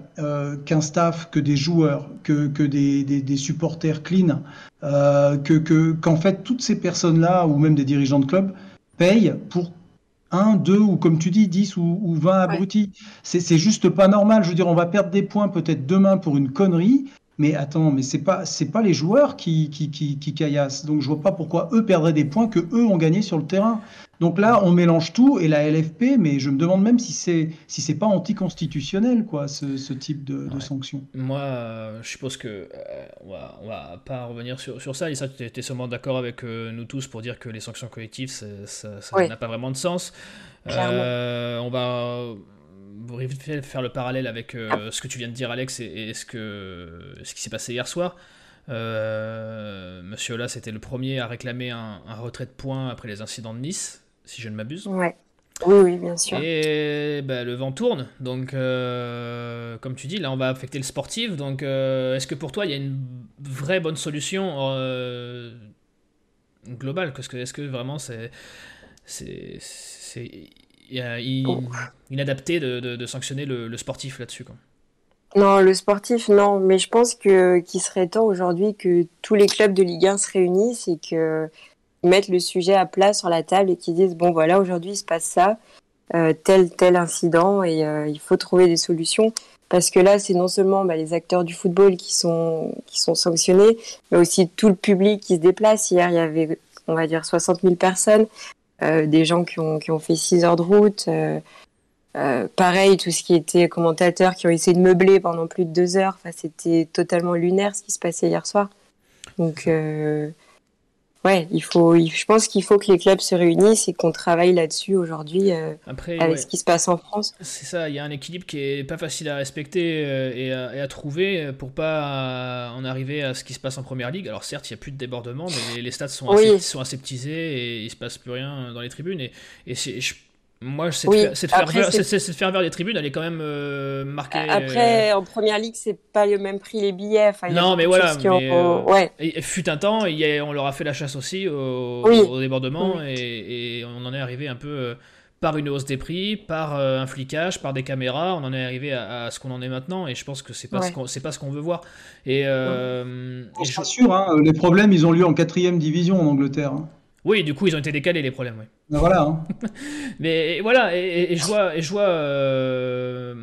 qu'un staff, que des joueurs, que, que des, des, supporters clean, que qu'en fait toutes ces personnes-là, ou même des dirigeants de club, payent pour un, deux ou comme tu dis, 10 ou, ou 20 abrutis. C'est juste pas normal. Je veux dire, on va perdre des points peut-être demain pour une connerie. Mais attends, mais c'est pas c'est pas les joueurs qui, qui, qui, qui caillassent. Donc je vois pas pourquoi eux perdraient des points que eux ont gagné sur le terrain. Donc là, on mélange tout et la LFP, mais je me demande même si c'est si c'est pas anticonstitutionnel quoi, ce, ce type de, de sanction. Moi, euh, je suppose que euh, on, va, on, va, pas revenir sur, sur ça. Et ça, tu étais sûrement d'accord avec euh, nous tous pour dire que les sanctions collectives, ça n'a pas vraiment de sens. on va faire le parallèle avec ce que tu viens de dire, Alex, et, ce que ce qui s'est passé hier soir. Monsieur Ola, c'était le premier à réclamer un, un retrait de points après les incidents de Nice si je ne m'abuse. Ouais. Oui, oui, bien sûr. Et bah, le vent tourne, donc euh, comme tu dis, là on va affecter le sportif. Donc euh, est-ce que pour toi il y a une vraie bonne solution euh, globale? Est-ce que vraiment c'est c'est inadapté de, de, sanctionner le, le sportif là-dessus Non, le sportif, non. Mais je pense que qu'il serait temps aujourd'hui que tous les clubs de Ligue 1 se réunissent et que mettent le sujet à plat sur la table et qui disent bon voilà aujourd'hui il se passe ça, euh, tel tel incident et euh, il faut trouver des solutions parce que là c'est non seulement bah, les acteurs du football qui sont qui sont sanctionnés, mais aussi tout le public qui se déplace. Hier il y avait on va dire 60 000 personnes, euh, des gens qui ont qui ont fait 6 heures de route. pareil, tout ce qui était commentateurs qui ont essayé de meubler pendant plus de deux heures. Enfin, c'était totalement lunaire ce qui se passait hier soir. Donc, ouais, il faut, je pense qu'il faut que les clubs se réunissent et qu'on travaille là-dessus aujourd'hui euh, avec ce qui se passe en France. C'est ça, il y a un équilibre qui est pas facile à respecter euh, et, à, trouver pour pas en arriver à ce qui se passe en première ligue. Alors certes, il n'y a plus de débordement, mais les, stades sont, sont aseptisés et il se passe plus rien dans les tribunes. Et, et je, Moi, cette, Oui, cette après, vers les tribunes, elle est quand même euh, marquée. Après, en première ligue, c'est pas le même prix les billets. Enfin, Non, mais voilà, mais, euh, ouais. Et, et fut un temps, il y a- on leur a fait la chasse aussi au, Oui. au débordement et, et on en est arrivé un peu euh, par une hausse des prix, par euh, un flicage, par des caméras, on en est arrivé à, à ce qu'on en est maintenant et je pense que c'est pas Ouais. ce qu'on c'est pas ce qu'on veut voir. Et, euh, je- rassure, hein, les problèmes, ils ont lieu en quatrième division en Angleterre. hein. Oui, du coup ils ont été décalés les problèmes. Oui. Ben voilà. hein. Mais et voilà, et, et- et je vois, et je vois euh,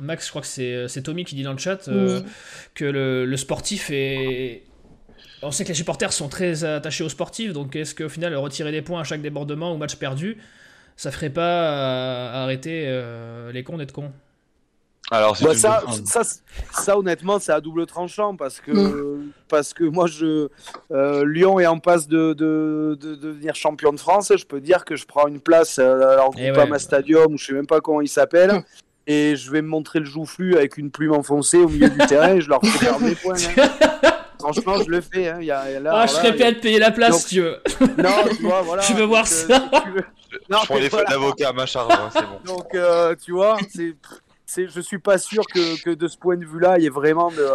Max, je crois que c'est c'est Tommy qui dit dans le chat euh, Oui. que le, le sportif est. On sait que les supporters sont très attachés aux sportifs, donc est-ce qu'au final, retirer des points à chaque débordement ou match perdu, ça ferait pas euh, arrêter euh, les cons d'être cons? Alors, Bah, ça, ça, ça, honnêtement, c'est à double tranchant parce que, Mm. parce que moi, je, euh, Lyon est en passe de, de, de devenir champion de France. Je peux dire que je prends une place euh, à leur Eh Groupama ouais. Stadium ou je sais même pas comment il s'appelle. Mm. Et je vais me montrer le joufflu avec une plume enfoncée au milieu du terrain et je leur fais perdre des points. hein. Franchement, je le fais. Hein. Il y a, il y a là, Ah, je serais prêt à te payer la place Donc- si tu veux. Non, tu vois, voilà. Je veux voir Donc, euh, ça. si tu veux- Non, je prends les voilà. d'avocat à ma charge, hein, c'est bon. Donc, euh, tu vois, c'est, je suis pas sûr que, que de ce point de vue-là, il y ait vraiment de.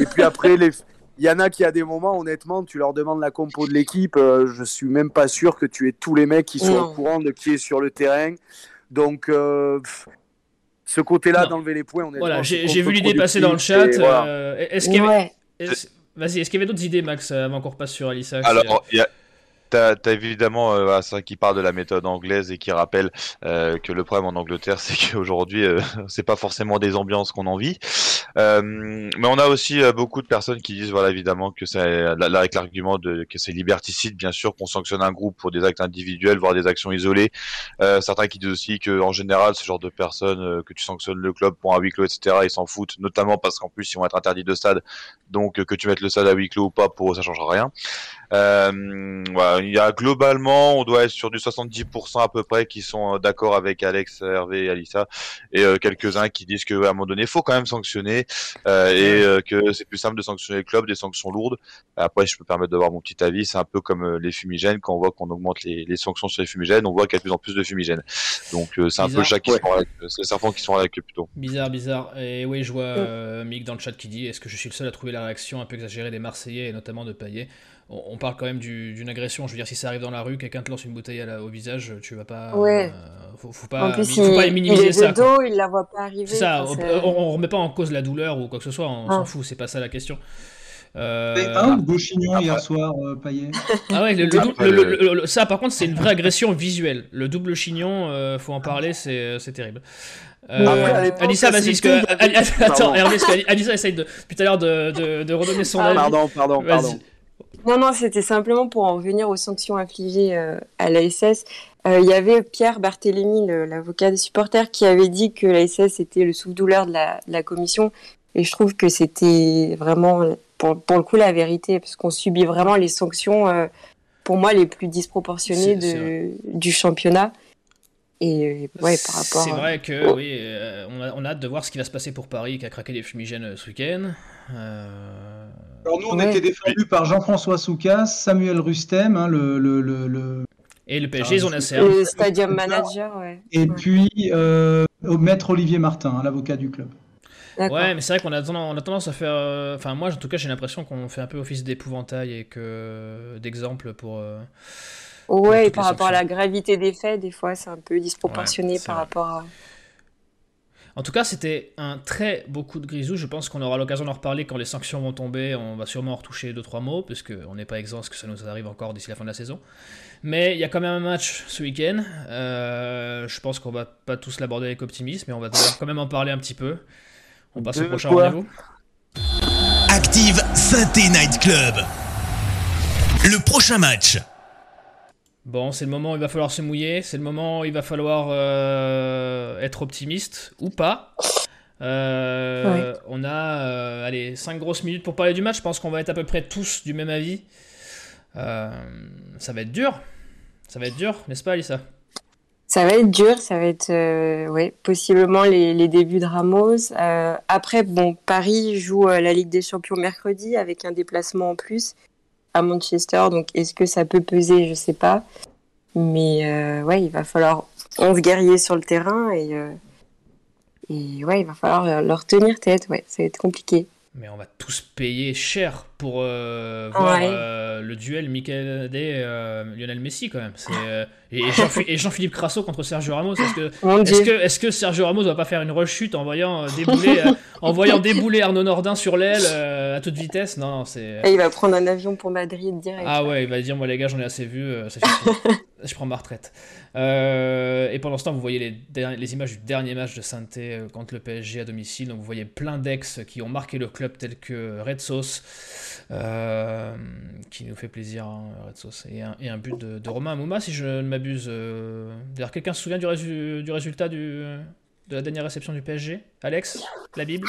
Et puis après, les, il y en a qui, à des moments, honnêtement, tu leur demandes la compo de l'équipe, euh, je suis même pas sûr que tu aies tous les mecs qui sont Non. au courant de qui est sur le terrain. Donc, euh, pff, ce côté-là Non. d'enlever les points, honnêtement. Voilà, c'est j'ai j'ai vu l'idée passer dans le chat. voilà. euh, est-ce qu'il y avait, Ouais. est-ce- Vas-y, est-ce qu'il y avait d'autres idées, Max, avant qu'on repasse sur Alissa Alors, il y a- T'as as évidemment euh, ça qui parle de la méthode anglaise et qui rappelle euh, que le problème en Angleterre, c'est qu'aujourd'hui, euh, c'est pas forcément des ambiances qu'on en vit. Euh, mais on a aussi euh, beaucoup de personnes qui disent, voilà, évidemment, que c'est avec l'argument que c'est liberticide, bien sûr, qu'on sanctionne un groupe pour des actes individuels, voire des actions isolées. Certains qui disent aussi que en général, ce genre de personnes que tu sanctionnes le club pour un huis clos, etc., ils s'en foutent, notamment parce qu'en plus, ils vont être interdits de stade, donc que tu mettes le stade à huis clos ou pas, pour eux, ça changera rien. Euh, voilà, il y a globalement, on doit être sur du 70% à peu près qui sont euh, d'accord avec Alex, Hervé et Alissa, et euh, quelques-uns qui disent que à un moment donné, il faut quand même sanctionner euh, et euh, que c'est plus simple de sanctionner le club, des sanctions lourdes. Après, je peux me permettre d'avoir mon petit avis, c'est un peu comme euh, les fumigènes, quand on voit qu'on augmente les, les sanctions sur les fumigènes, on voit qu'il y a de plus en plus de fumigènes. Donc euh, c'est un peu le chat qui Ouais. se mord la queue, c'est le serpent qui se mord la queue plutôt. Bizarre, bizarre. Et oui, je vois euh, Mick dans le chat qui dit Est-ce que je suis le seul à trouver la réaction un peu exagérée des Marseillais et notamment de Payet? On, on parle quand même du- d'une agression. Je veux dire, si ça arrive dans la rue, quelqu'un te lance une bouteille à la- au visage, tu vas pas. Ouais. euh, faut, faut pas, en plus, faut pas il, il minimiser est ça. de quoi. dos, il la voit pas arriver. C'est ça, enfin, on, on, remet pas en cause la douleur ou quoi que ce soit, on Ah. s'en fout, c'est pas ça la question. Euh, Et un beau chignon hier soir, euh, Payet. Ah ouais, le- le le- le- le- le- ça par contre c'est une vraie agression visuelle. Le double chignon, euh, faut en parler, c'est c'est terrible. Euh, Anissa, vas-y, parce que il attends. Hervé, parce que Anissa essaye de, depuis tout à l'heure de, de, de redonner son Ah, avis. Pardon, pardon, Vas-y. pardon. Non, non, c'était simplement pour en revenir aux sanctions infligées euh, à la SS. Euh, Il y avait Pierre Barthélémy, l'avocat des supporters, qui avait dit que la SS était le souffle-douleur de la, de la commission. Et je trouve que c'était vraiment, pour, pour le coup, la vérité, parce qu'on subit vraiment les sanctions, euh, pour moi, les plus disproportionnées de, du championnat. Et ouais, par rapport. C'est vrai que oui, on, a, on a hâte de voir ce qui va se passer pour Paris qui a craqué des fumigènes ce week-end. Euh, Alors nous, on Ouais. était défendus par Jean-François Soucas, Samuel Rustem, hein, le, le, le, le- Et le PSG, ils ont. Le stadium manager, ouais. et Ouais. puis euh, au maître Olivier Martin, hein, l'avocat du club. Ouais, mais c'est vrai qu'on a tendance, on a tendance à faire. euh, Enfin, moi, en tout cas, j'ai l'impression qu'on fait un peu office d'épouvantail et que d'exemple pour. euh, Ouais, et par rapport à la gravité des faits, des fois, c'est un peu disproportionné Ouais, par vrai. rapport à. En tout cas, c'était un très beau coup de grisou. Je pense qu'on aura l'occasion d'en reparler quand les sanctions vont tomber. On va sûrement en retoucher deux trois mots, parce qu'on n'est pas exempt que ça nous arrive encore d'ici la fin de la saison. Mais il y a quand même un match ce week-end. Euh, je pense qu'on va pas tous l'aborder avec optimisme, mais on va devoir quand même en parler un petit peu. On passe au prochain rendez-vous. Active Synthé Night Club. Le prochain match. Bon, c'est le moment où il va falloir se mouiller, c'est le moment où il va falloir euh, être optimiste ou pas. Euh, On a euh, allez, 5 grosses minutes pour parler du match. Je pense qu'on va être à peu près tous du même avis. Ça va être dur. Ça va être dur, n'est-ce pas, Alissa Ça va être dur, ça va être ouais, possiblement les, les débuts de Ramos. Après, bon, Paris joue la Ligue des Champions mercredi avec un déplacement en plus à Manchester. Donc, est-ce que ça peut peser Je sais pas. Mais euh, ouais, il va falloir 11 guerriers sur le terrain et, et ouais, il va falloir leur tenir tête. Ouais, ça va être compliqué. Mais on va tous payer cher pour euh, voir euh, le duel Michael Day euh, Lionel Messi quand même. et, Jean-Philippe Crasso contre Sergio Ramos. Est-ce que, est que, Sergio Ramos va pas faire une rechute en voyant débouler, en voyant débouler Arnaud Nordin sur l'aile à toute vitesse? Non, non c'est. il va prendre un avion pour Madrid direct. Ah ouais, il va dire moi les gars j'en ai assez vu, ça Je prends ma retraite. Euh, et pendant ce temps, vous voyez les, les, images du dernier match de Sainté euh, contre le PSG à domicile. Donc vous voyez plein d'ex qui ont marqué le club, tels que Red Sauce, euh, qui nous fait plaisir, hein, Red Sauce, et un, et un but de, Romain Mouma, si je ne m'abuse. D'ailleurs, quelqu'un se souvient du, du résultat du, de la dernière réception du PSG Alex La Bible?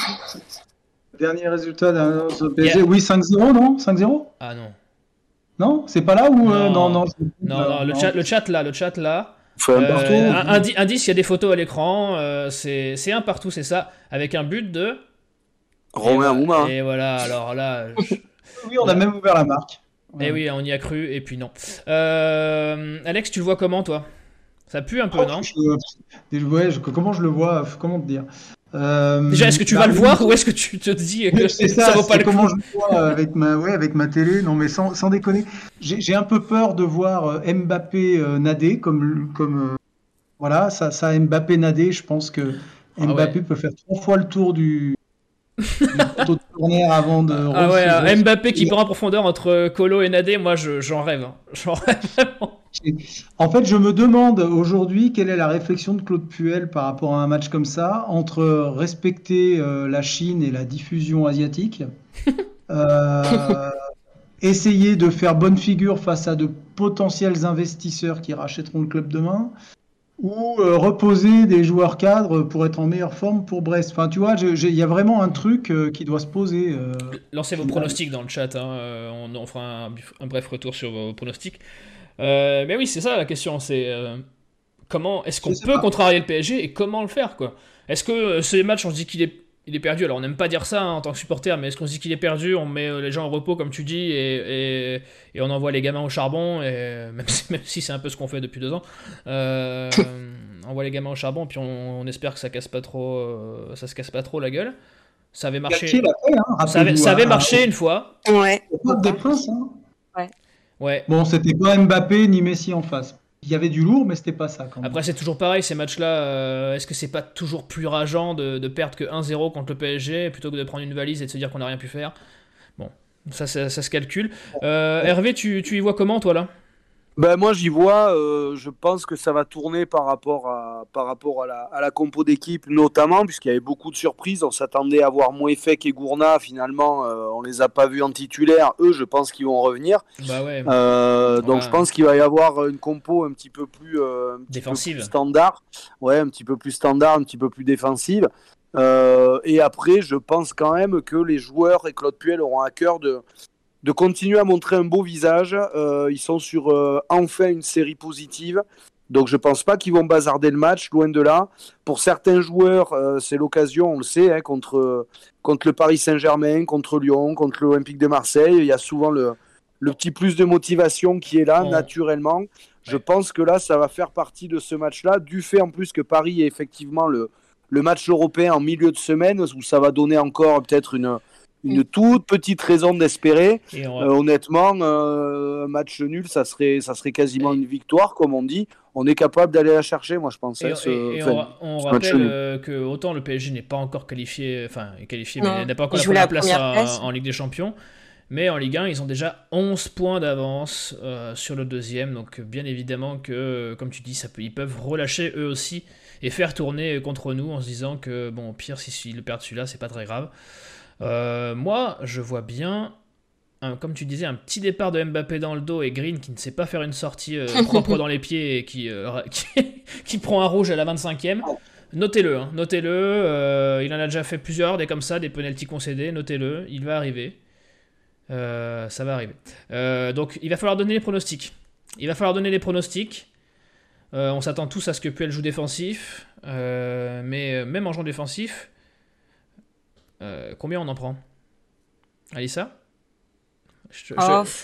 Dernier résultat du PSG Oui, 5-0, non? 5-0 Ah non. Non C'est pas là ou non, non, non, non, le, Chat, le chat là, le chat là. Euh, indice, il y a des photos à l'écran. Euh, c'est un partout, c'est ça, avec un but de. Romain Mouma. Et voilà, alors là. oui, on a même ouvert la marque. Et eh oui, on y a cru, et puis non. Euh, Alex, tu le vois comment, toi? Ça pue un peu, oh, non? Comment je le vois Comment te dire? Euh, Déjà, est-ce que tu vas le voir ou est-ce que tu te dis que ça, vaut pas le comment je le vois avec ma, ouais, avec ma télé Non, mais sans, sans déconner. J'ai un peu peur de voir euh, Mbappé euh, nader comme, comme voilà, ça, ça Mbappé nader. Je pense que ah Mbappé peut faire trois fois le tour du, avant de. Ah ouais, Mbappé qui prend en profondeur entre Colo et Nadé, moi j'en rêve. Hein. J'en rêve vraiment. En fait, je me demande aujourd'hui quelle est la réflexion de Claude Puel par rapport à un match comme ça, entre respecter euh, la Chine et la diffusion asiatique, euh, essayer de faire bonne figure face à de potentiels investisseurs qui rachèteront le club demain, ou euh, reposer des joueurs cadres pour être en meilleure forme pour Brest. Enfin, tu vois, il y a vraiment un truc qui doit se poser. Lancez vos pronostics dans le chat, hein, on, on, fera un, un, bref retour sur vos pronostics. Euh, mais oui, c'est ça la question. C'est euh, comment est-ce qu'on peut contrarier le PSG et comment le faire quoi? Est-ce que euh, ce match, on se dit qu'il est il est perdu? Alors on n'aime pas dire ça hein, en tant que supporter, mais est-ce qu'on se dit qu'il est perdu? On met les gens au repos comme tu dis et, et, on envoie les gamins au charbon, et même si, même si c'est un peu ce qu'on fait depuis deux ans. on envoie les gamins au charbon, puis on, espère que ça casse pas trop, ça se casse pas trop la gueule. Ça avait marché. Hein, ça avait, ça avait marché une fois. Ouais. Des hein? Ouais. Ouais. Bon, c'était pas Mbappé ni Messi en face. Il y avait du lourd, mais c'était pas ça. Quand Après, c'est toujours pareil, ces matchs-là. Euh, est-ce que c'est pas toujours plus rageant de, perdre que 1-0 contre le PSG plutôt que de prendre une valise et de se dire qu'on n'a rien pu faire? Bon, ça, ça, se calcule. Euh, Hervé, tu, tu y vois comment, toi, là? Ben moi j'y vois, euh, je pense que ça va tourner par rapport à, par rapport à la, à la compo d'équipe notamment, puisqu'il y avait beaucoup de surprises. On s'attendait à voir Mouefek et Gourna, finalement euh, on les a pas vus en titulaire. Eux je pense qu'ils vont revenir. Bah ouais, euh, donc je pense qu'il va y avoir une compo un petit peu plus, défensive. standard. Ouais, un petit peu plus standard, un petit peu plus défensive. et après je pense quand même que les joueurs et Claude Puel auront à cœur de de continuer à montrer un beau visage. Euh, ils sont sur euh, enfin une série positive. Donc je pense pas qu'ils vont bazarder le match, loin de là. Pour certains joueurs, euh, c'est l'occasion, on le sait, hein, contre, contre le Paris Saint-Germain, contre Lyon, contre l'Olympique de Marseille. Il y a souvent le, le petit plus de motivation qui est là, naturellement. Je pense que là, ça va faire partie de ce match-là, du fait en plus que Paris est effectivement le, le match européen en milieu de semaine, où ça va donner encore peut-être une, une toute petite raison d'espérer. Euh, honnêtement, euh, un match nul, ça serait, ça serait quasiment une victoire, comme on dit. On est capable d'aller la chercher, moi je pense. Et, hein, on, rappelle euh, que autant le PSG n'est pas encore qualifié, enfin qualifié, mais n'a pas encore la, place, en, Ligue des Champions. Mais en Ligue 1, ils ont déjà 11 points d'avance sur le deuxième. Donc bien évidemment que, comme tu dis, ça peut, ils peuvent relâcher eux aussi et faire tourner contre nous en se disant que, bon, au pire, si, si le perdent celui-là, c'est pas très grave. Euh, moi, je vois bien, comme tu disais, un petit départ de Mbappé dans le dos et Green qui ne sait pas faire une sortie euh, propre dans les pieds et qui, euh, qui, prend un rouge à la 25e. Notez-le, hein, notez-le. il en a déjà fait plusieurs, des comme ça, des penalties concédés. Notez-le, il va arriver. ça va arriver. donc, il va falloir donner les pronostics. Il va falloir donner les pronostics. on s'attend tous à ce que Puel joue défensif. mais même en jouant défensif, euh, combien on en prend? Alissa?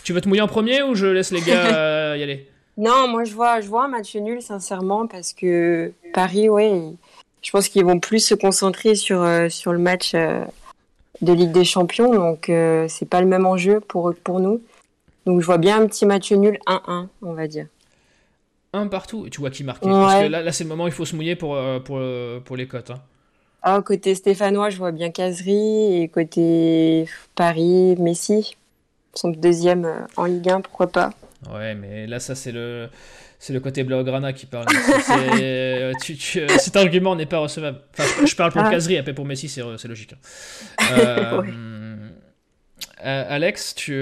Tu veux te mouiller en premier ou je laisse les gars euh, y aller? Non, moi je vois, je vois un match nul sincèrement parce que Paris, ouais, je pense qu'ils vont plus se concentrer sur, euh, sur le match de Ligue des Champions, donc c'est pas le même enjeu pour, pour nous. Donc je vois bien un petit match nul 1-1, on va dire. Un partout, tu vois qui marque. Parce que là, là c'est le moment où il faut se mouiller pour, pour, pour les cotes. Hein. Ah, côté stéphanois, je vois bien Casery et côté Paris, Messi. Son deuxième en Ligue 1, pourquoi pas. Ouais, mais là, ça, c'est le. C'est le côté Blaugrana qui parle. Euh, cet argument n'est pas recevable. Enfin, je parle pour ah. Casery, après pour Messi, c'est logique. Hein. Euh, euh, Alex, tu.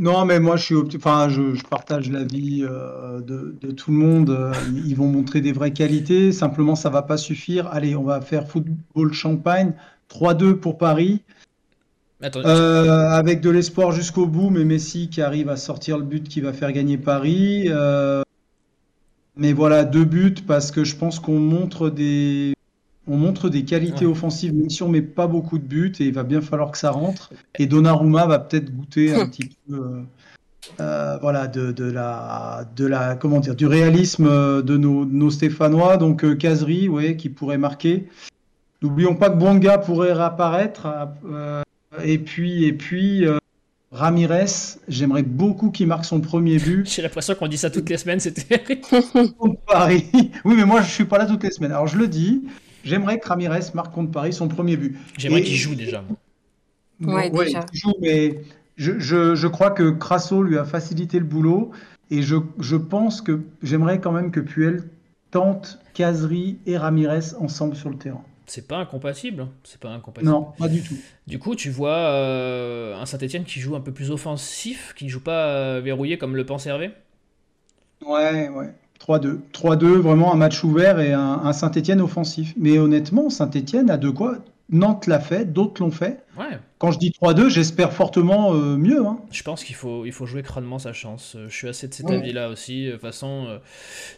Non, mais moi je suis enfin, je, je, partage l'avis de, de, tout le monde. Ils vont montrer des vraies qualités. Simplement, ça va pas suffire. Allez, on va faire football champagne. 3-2 pour Paris. Euh, avec de l'espoir jusqu'au bout, mais Messi qui arrive à sortir le but qui va faire gagner Paris. Euh, mais voilà, deux buts parce que je pense qu'on montre des, on montre des qualités offensives, même si on met pas beaucoup de buts et il va bien falloir que ça rentre. Et Donnarumma va peut-être goûter un petit peu, euh, voilà, de, de, la, de la, comment dire, du réalisme de nos, nos Stéphanois. Donc Casery, ouais, qui pourrait marquer. N'oublions pas que Bonga pourrait réapparaître. Et puis, et puis euh, Ramirez, j'aimerais beaucoup qu'il marque son premier but. J'ai l'impression qu'on dit ça toutes les semaines, c'était Paris. Oui, mais moi je suis pas là toutes les semaines. Alors je le dis, j'aimerais que Ramirez marque contre Paris son premier but. J'aimerais qu'il joue déjà. Ouais, déjà. Il joue, mais je, je, je, crois que Crasso lui a facilité le boulot et je, je pense que j'aimerais quand même que Puel tente Casery et Ramirez ensemble sur le terrain c'est pas incompatible. C'est pas incompatible. Non, pas du tout. Du coup, tu vois euh, un Saint-Etienne qui joue un peu plus offensif, qui joue pas euh, verrouillé comme le pense Hervé? Ouais, ouais. 3-2. 3-2, vraiment un match ouvert et un, un Saint-Etienne offensif. Mais honnêtement, Saint-Etienne a de quoi Nantes l'a fait, d'autres l'ont fait. Quand je dis 3-2, j'espère fortement euh, mieux. Hein. Je pense qu'il faut, il faut jouer crânement sa chance. Euh, je suis assez de cet avis-là aussi. De toute façon,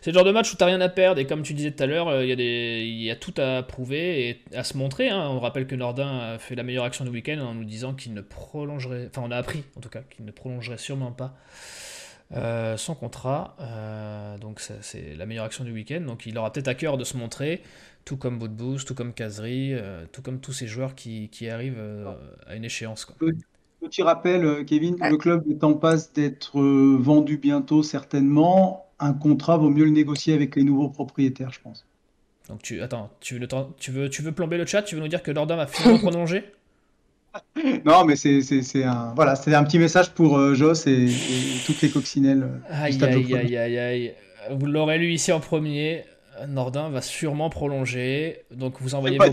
c'est le genre de match où tu n'as rien à perdre. Et comme tu disais tout à l'heure, euh, il y, y, a tout à prouver et à se montrer. Hein. On rappelle que Nordin a fait la meilleure action du week-end en nous disant qu'il ne prolongerait. Enfin, on a appris en tout cas qu'il ne prolongerait sûrement pas. Son contrat, donc c'est la meilleure action du week-end, donc il aura peut-être à cœur de se montrer tout comme Boudbouz, tout comme Kazri, euh, tout comme tous ces joueurs qui, qui arrivent euh, à une échéance. Quoi. Petit rappel, euh, Kevin, le club est en passe d'être vendu bientôt, certainement. Un contrat vaut mieux le négocier avec les nouveaux propriétaires, je pense. Donc tu attends, tu veux, tu veux, tu veux plomber le chat Tu veux nous dire que Lorda va finalement prolonger? Non, mais c'est un voilà, un petit message pour Joss et, toutes les coccinelles. Aïe aïe aïe aïe aïe. Vous l'aurez lu ici en premier. Nordin va sûrement prolonger. Donc vous envoyez, vos,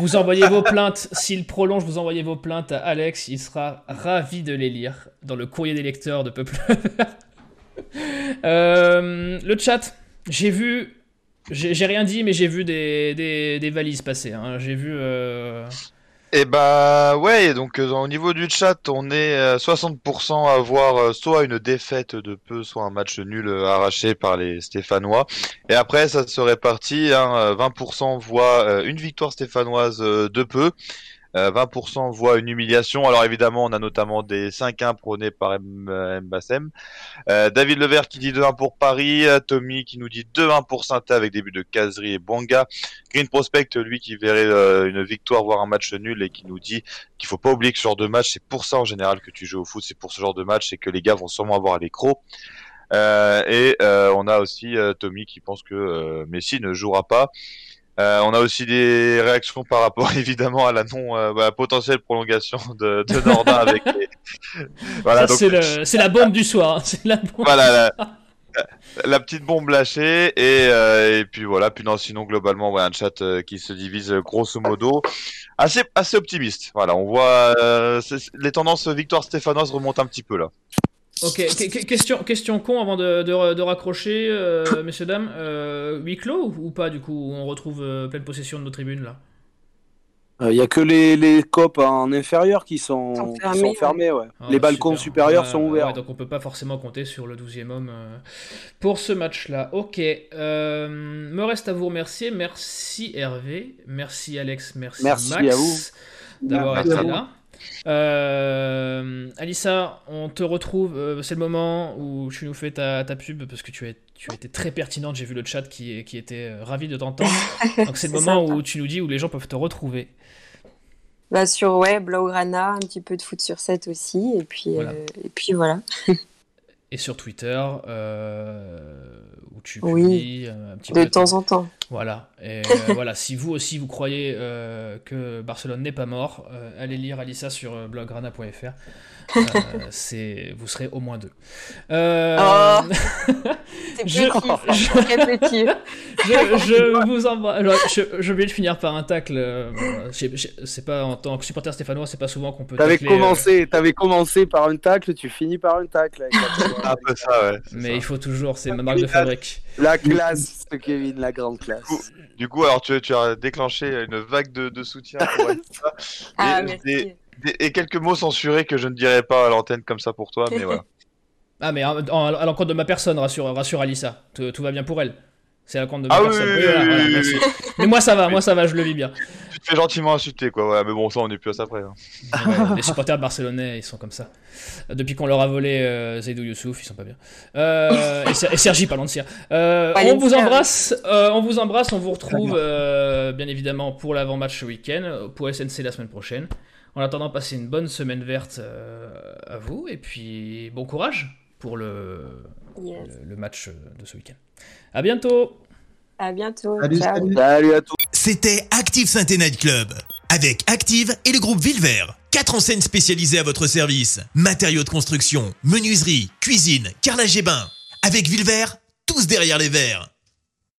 vous envoyez vos plaintes. S'il prolonge, vous envoyez vos plaintes à Alex. Il sera ravi de les lire dans le courrier des lecteurs de Peuple. euh, le chat, j'ai vu. J'ai rien dit, mais j'ai vu des, des, des, valises passer. Hein. J'ai vu. Euh... Et eh bah ouais, donc euh, au niveau du chat, on est 60% à voir euh, soit une défaite de peu, soit un match nul euh, arraché par les Stéphanois. Et après, ça se répartit, hein, 20% voient une victoire stéphanoise de peu, 20% euh, voient une humiliation. Alors évidemment, on a notamment des 5-1 prônés par Mbassem. Euh, David Levert qui dit 2-1 pour Paris. Tommy qui nous dit 2-1 pour saint avec des buts de Kazri et Banga. Green Prospect, lui qui verrait euh, une victoire, voire un match nul et qui nous dit qu'il faut pas oublier que ce genre de match, c'est pour ça en général que tu joues au foot, c'est pour ce genre de match, c'est que les gars vont sûrement avoir les crocs. Euh, et euh, on a aussi Tommy qui pense que Messi ne jouera pas. Euh, on a aussi des réactions par rapport évidemment à la non euh, bah, potentielle prolongation de, de Nordin avec voilà, c'est, la bombe du soir. Hein, c'est la Voilà la, petite bombe lâchée et, euh, et puis voilà. Puis non, sinon globalement ouais, un chat euh, qui se divise grosso modo assez assez optimiste. Voilà, on voit les tendances victoire stéphanoise remontent un petit peu là. Ok, question, question con avant de, de, raccrocher, euh, messieurs, dames. Euh, huis clos ou, pas, du coup On retrouve euh, pleine possession de nos tribunes, là? Il n'y a que les, les copes en inférieur qui sont, fermés. ouais. Ah, les balcons supérieurs sont ouverts. donc on peut pas forcément compter sur le 12e homme pour ce match-là. Ok, me reste à vous remercier. Merci Hervé, merci Alex, merci, merci Max d'avoir été là. Euh, Alissa, on te retrouve. euh, c'est le moment où tu nous fais ta, ta pub parce que tu, es, tu as été très pertinente. J'ai vu le chat qui, qui était euh, ravi de t'entendre. Donc c'est le moment sympa. où tu nous dis où les gens peuvent te retrouver. Bah, sur ouais, Blaugrana, un petit peu de foot sur 7 aussi. Et puis, Voilà. euh, et puis voilà. Et sur Twitter, euh, où tu publies un petit De peu. temps en temps. Voilà. Et euh, voilà, si vous aussi vous croyez euh, que Barcelone n'est pas mort, euh, allez lire Alissa sur euh, blograna.fr. Euh, c'est, vous serez au moins deux. Euh, Oh. C'est Je- petit, je- c'est très petit. je, je vous embrasse. Je, je vais le finir par un tacle. c'est pas en tant que supporter stéphanois, c'est pas souvent qu'on peut. T'avais euh, commencé, t'avais commencé par un tacle, tu finis par un tacle. avec la- Un peu ça, ouais. mais ça. il faut toujours, c'est ma marque de fabrique. La classe, Kevin, la grande classe. Du coup, alors tu, tu as déclenché une vague de, de soutien pour Alissa. Ah, Et- merci. et- et quelques mots censurés que je ne dirai pas à l'antenne comme ça pour toi, mais voilà. Ah, mais en- en- à l'encontre de ma personne, rassure, rassure Alissa. Tout, tout va bien pour elle. C'est à l'encontre de ma Ah personne. oui, Oui, oui, voilà. Mais moi ça va, moi ça va, je le vis bien. Fais gentiment insulter, quoi. Voilà, mais bon, ça, on est plus à ça après. hein. Ouais, les supporters barcelonais, ils sont comme ça. Depuis qu'on leur a volé euh, Zaidou Youssouf, ils sont pas bien. Euh, et, Ser- et Sergi Palencia. Euh, Valencia, on vous embrasse, euh, on vous embrasse, on vous retrouve euh, bien évidemment pour l'avant-match ce week-end, pour SNC la semaine prochaine. En attendant, passez une bonne semaine verte euh, à vous et puis bon courage pour le, Yes. le, le match de ce week-end. À bientôt. À bientôt. Salut, Ciao. salut. Salut à tous. C'était Active Saint Night Club. Avec Active et le groupe Villevert. Quatre enseignes spécialisées à votre service. Matériaux de construction, menuiserie, cuisine, carrelage et bain. Avec Villevert, tous derrière les verres.